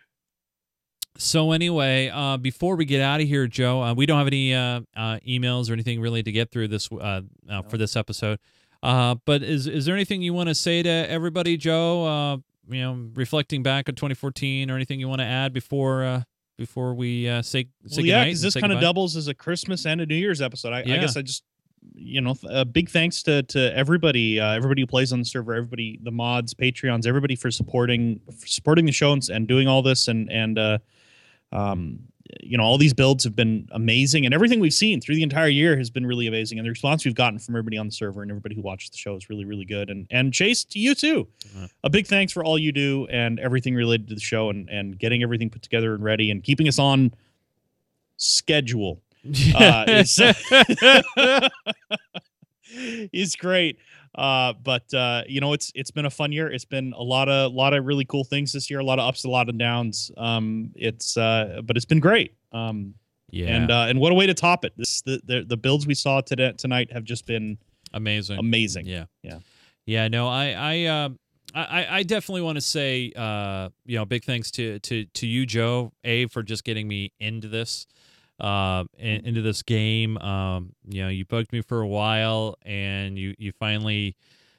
So anyway, uh, before we get out of here, Joe, uh, we don't have any uh, uh, emails or anything really to get through this uh, uh, for this episode. Uh, but is is there anything you want to say to everybody, Joe? Uh, you know, reflecting back on 2014, or anything you want to add before uh, before we uh, say say well, yeah, because this kind of doubles as a Christmas and a New Year's episode. I, Yeah. I guess I just, you know, a big thanks to to everybody, uh, everybody who plays on the server, everybody, the mods, Patreons, everybody for supporting for supporting the show and, and doing all this, and and uh, um, you know, all these builds have been amazing, and everything we've seen through the entire year has been really amazing, and the response we've gotten from everybody on the server and everybody who watches the show is really really good, and and Chase to you too, Yeah. a big thanks for all you do and everything related to the show and and getting everything put together and ready and keeping us on schedule uh, is is great. Uh, but uh, you know, it's it's been a fun year. It's been a lot of lot of really cool things this year. A lot of ups, a lot of downs. Um, it's uh, but it's been great. Um, yeah, and uh, and what a way to top it. This the the, the builds we saw today tonight have just been amazing. amazing. Yeah. Yeah. Yeah. No, I, I, uh, I, I definitely want to say, uh, you know, big thanks to, to, to you, Joe, A, for just getting me into this, uh, in, into this game. Um, you know, you bugged me for a while and you, you finally,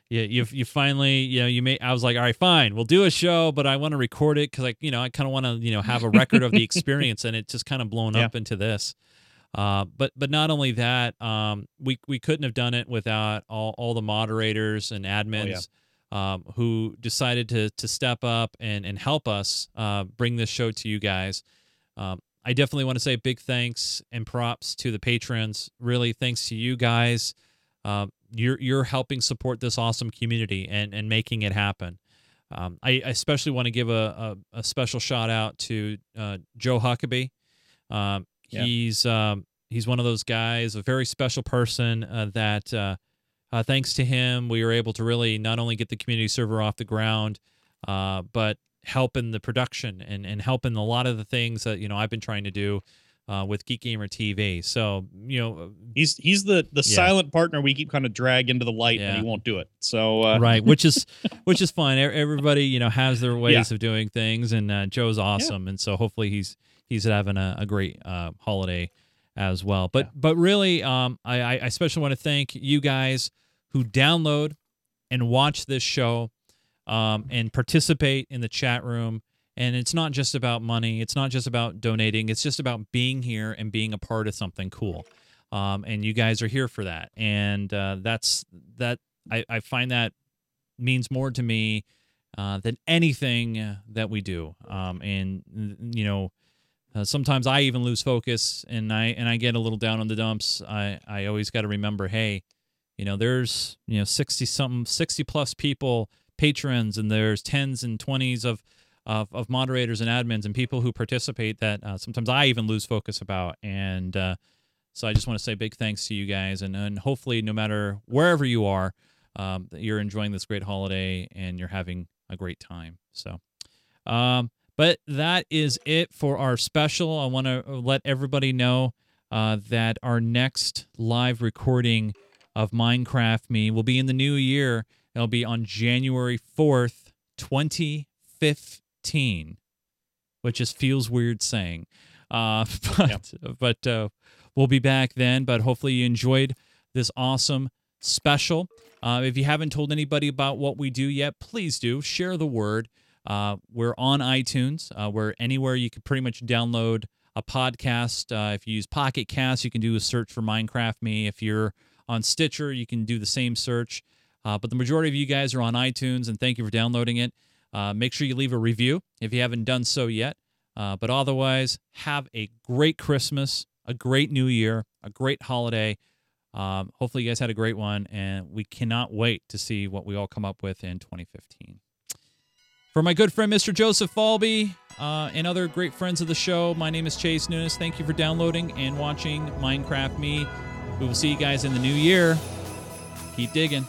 yeah, you, you finally, you know, you may, I was like, all right, fine, we'll do a show, but I want to record it. Cause like, you know, I kind of want to, you know, have a record of the experience and it just kind of blown Yeah. up into this. Uh, but but not only that, um, we we couldn't have done it without all, all the moderators and admins um, who decided to to step up and and help us uh, bring this show to you guys. Um, I definitely want to say big thanks and props to the patrons. Really, thanks to you guys. Uh, you're you're helping support this awesome community and and making it happen. Um, I I especially want to give a, a, a special shout out to uh, Joe Huckabee. Um, Yeah. He's um, he's one of those guys, a very special person uh, that uh, uh, thanks to him, we were able to really not only get the community server off the ground, uh, but help in the production and, and help in a lot of the things that you know I've been trying to do uh, with Geek Gamer TV. So you know, He's he's the the Yeah. silent partner we keep kind of drag into the light, Yeah. and he won't do it. So uh, right, which is which is fine. Everybody you know has their ways of doing things, and uh, Joe's awesome, and so hopefully he's he's having a, a great uh, holiday as well. But Yeah. but really, um, I I especially want to thank you guys who download and watch this show, um, and participate in the chat room. And it's not just about money. It's not just about donating. It's just about being here and being a part of something cool. um, and you guys are here for that, and uh, that's that. I, I find that means more to me uh, than anything that we do. Um, and you know, uh, sometimes I even lose focus, and I and I get a little down on the dumps. I I always got to remember, hey, you know, there's you know sixty something, sixty plus people patrons, and there's tens and twenties of of, of moderators and admins and people who participate that uh, sometimes I even lose focus about. And uh, so I just want to say big thanks to you guys, and and hopefully, no matter wherever you are, um, you're enjoying this great holiday and you're having a great time. So, um, but that is it for our special. I want to let everybody know uh, that our next live recording of Minecraft Me will be in the new year. It'll be on January 4th, 2015, which just feels weird saying. Uh, but yep. but uh, we'll be back then. But hopefully you enjoyed this awesome special. Uh, if you haven't told anybody about what we do yet, please do share the word. Uh, we're on iTunes. Uh, we're anywhere you can pretty much download a podcast. Uh, if you use Pocket Cast, you can do a search for Minecraft Me. If you're on Stitcher, you can do the same search. Uh, but the majority of you guys are on iTunes, and thank you for downloading it. Uh, make sure you leave a review if you haven't done so yet. but otherwise, have a great Christmas, a great New Year, a great holiday. Um, hopefully, you guys had a great one, and we cannot wait to see what we all come up with in 2015. For my good friend, Mr. Joseph Falby, uh, and other great friends of the show, my name is Chase Nunes. Thank you for downloading and watching Minecraft Me. We will see you guys in the new year. Keep digging.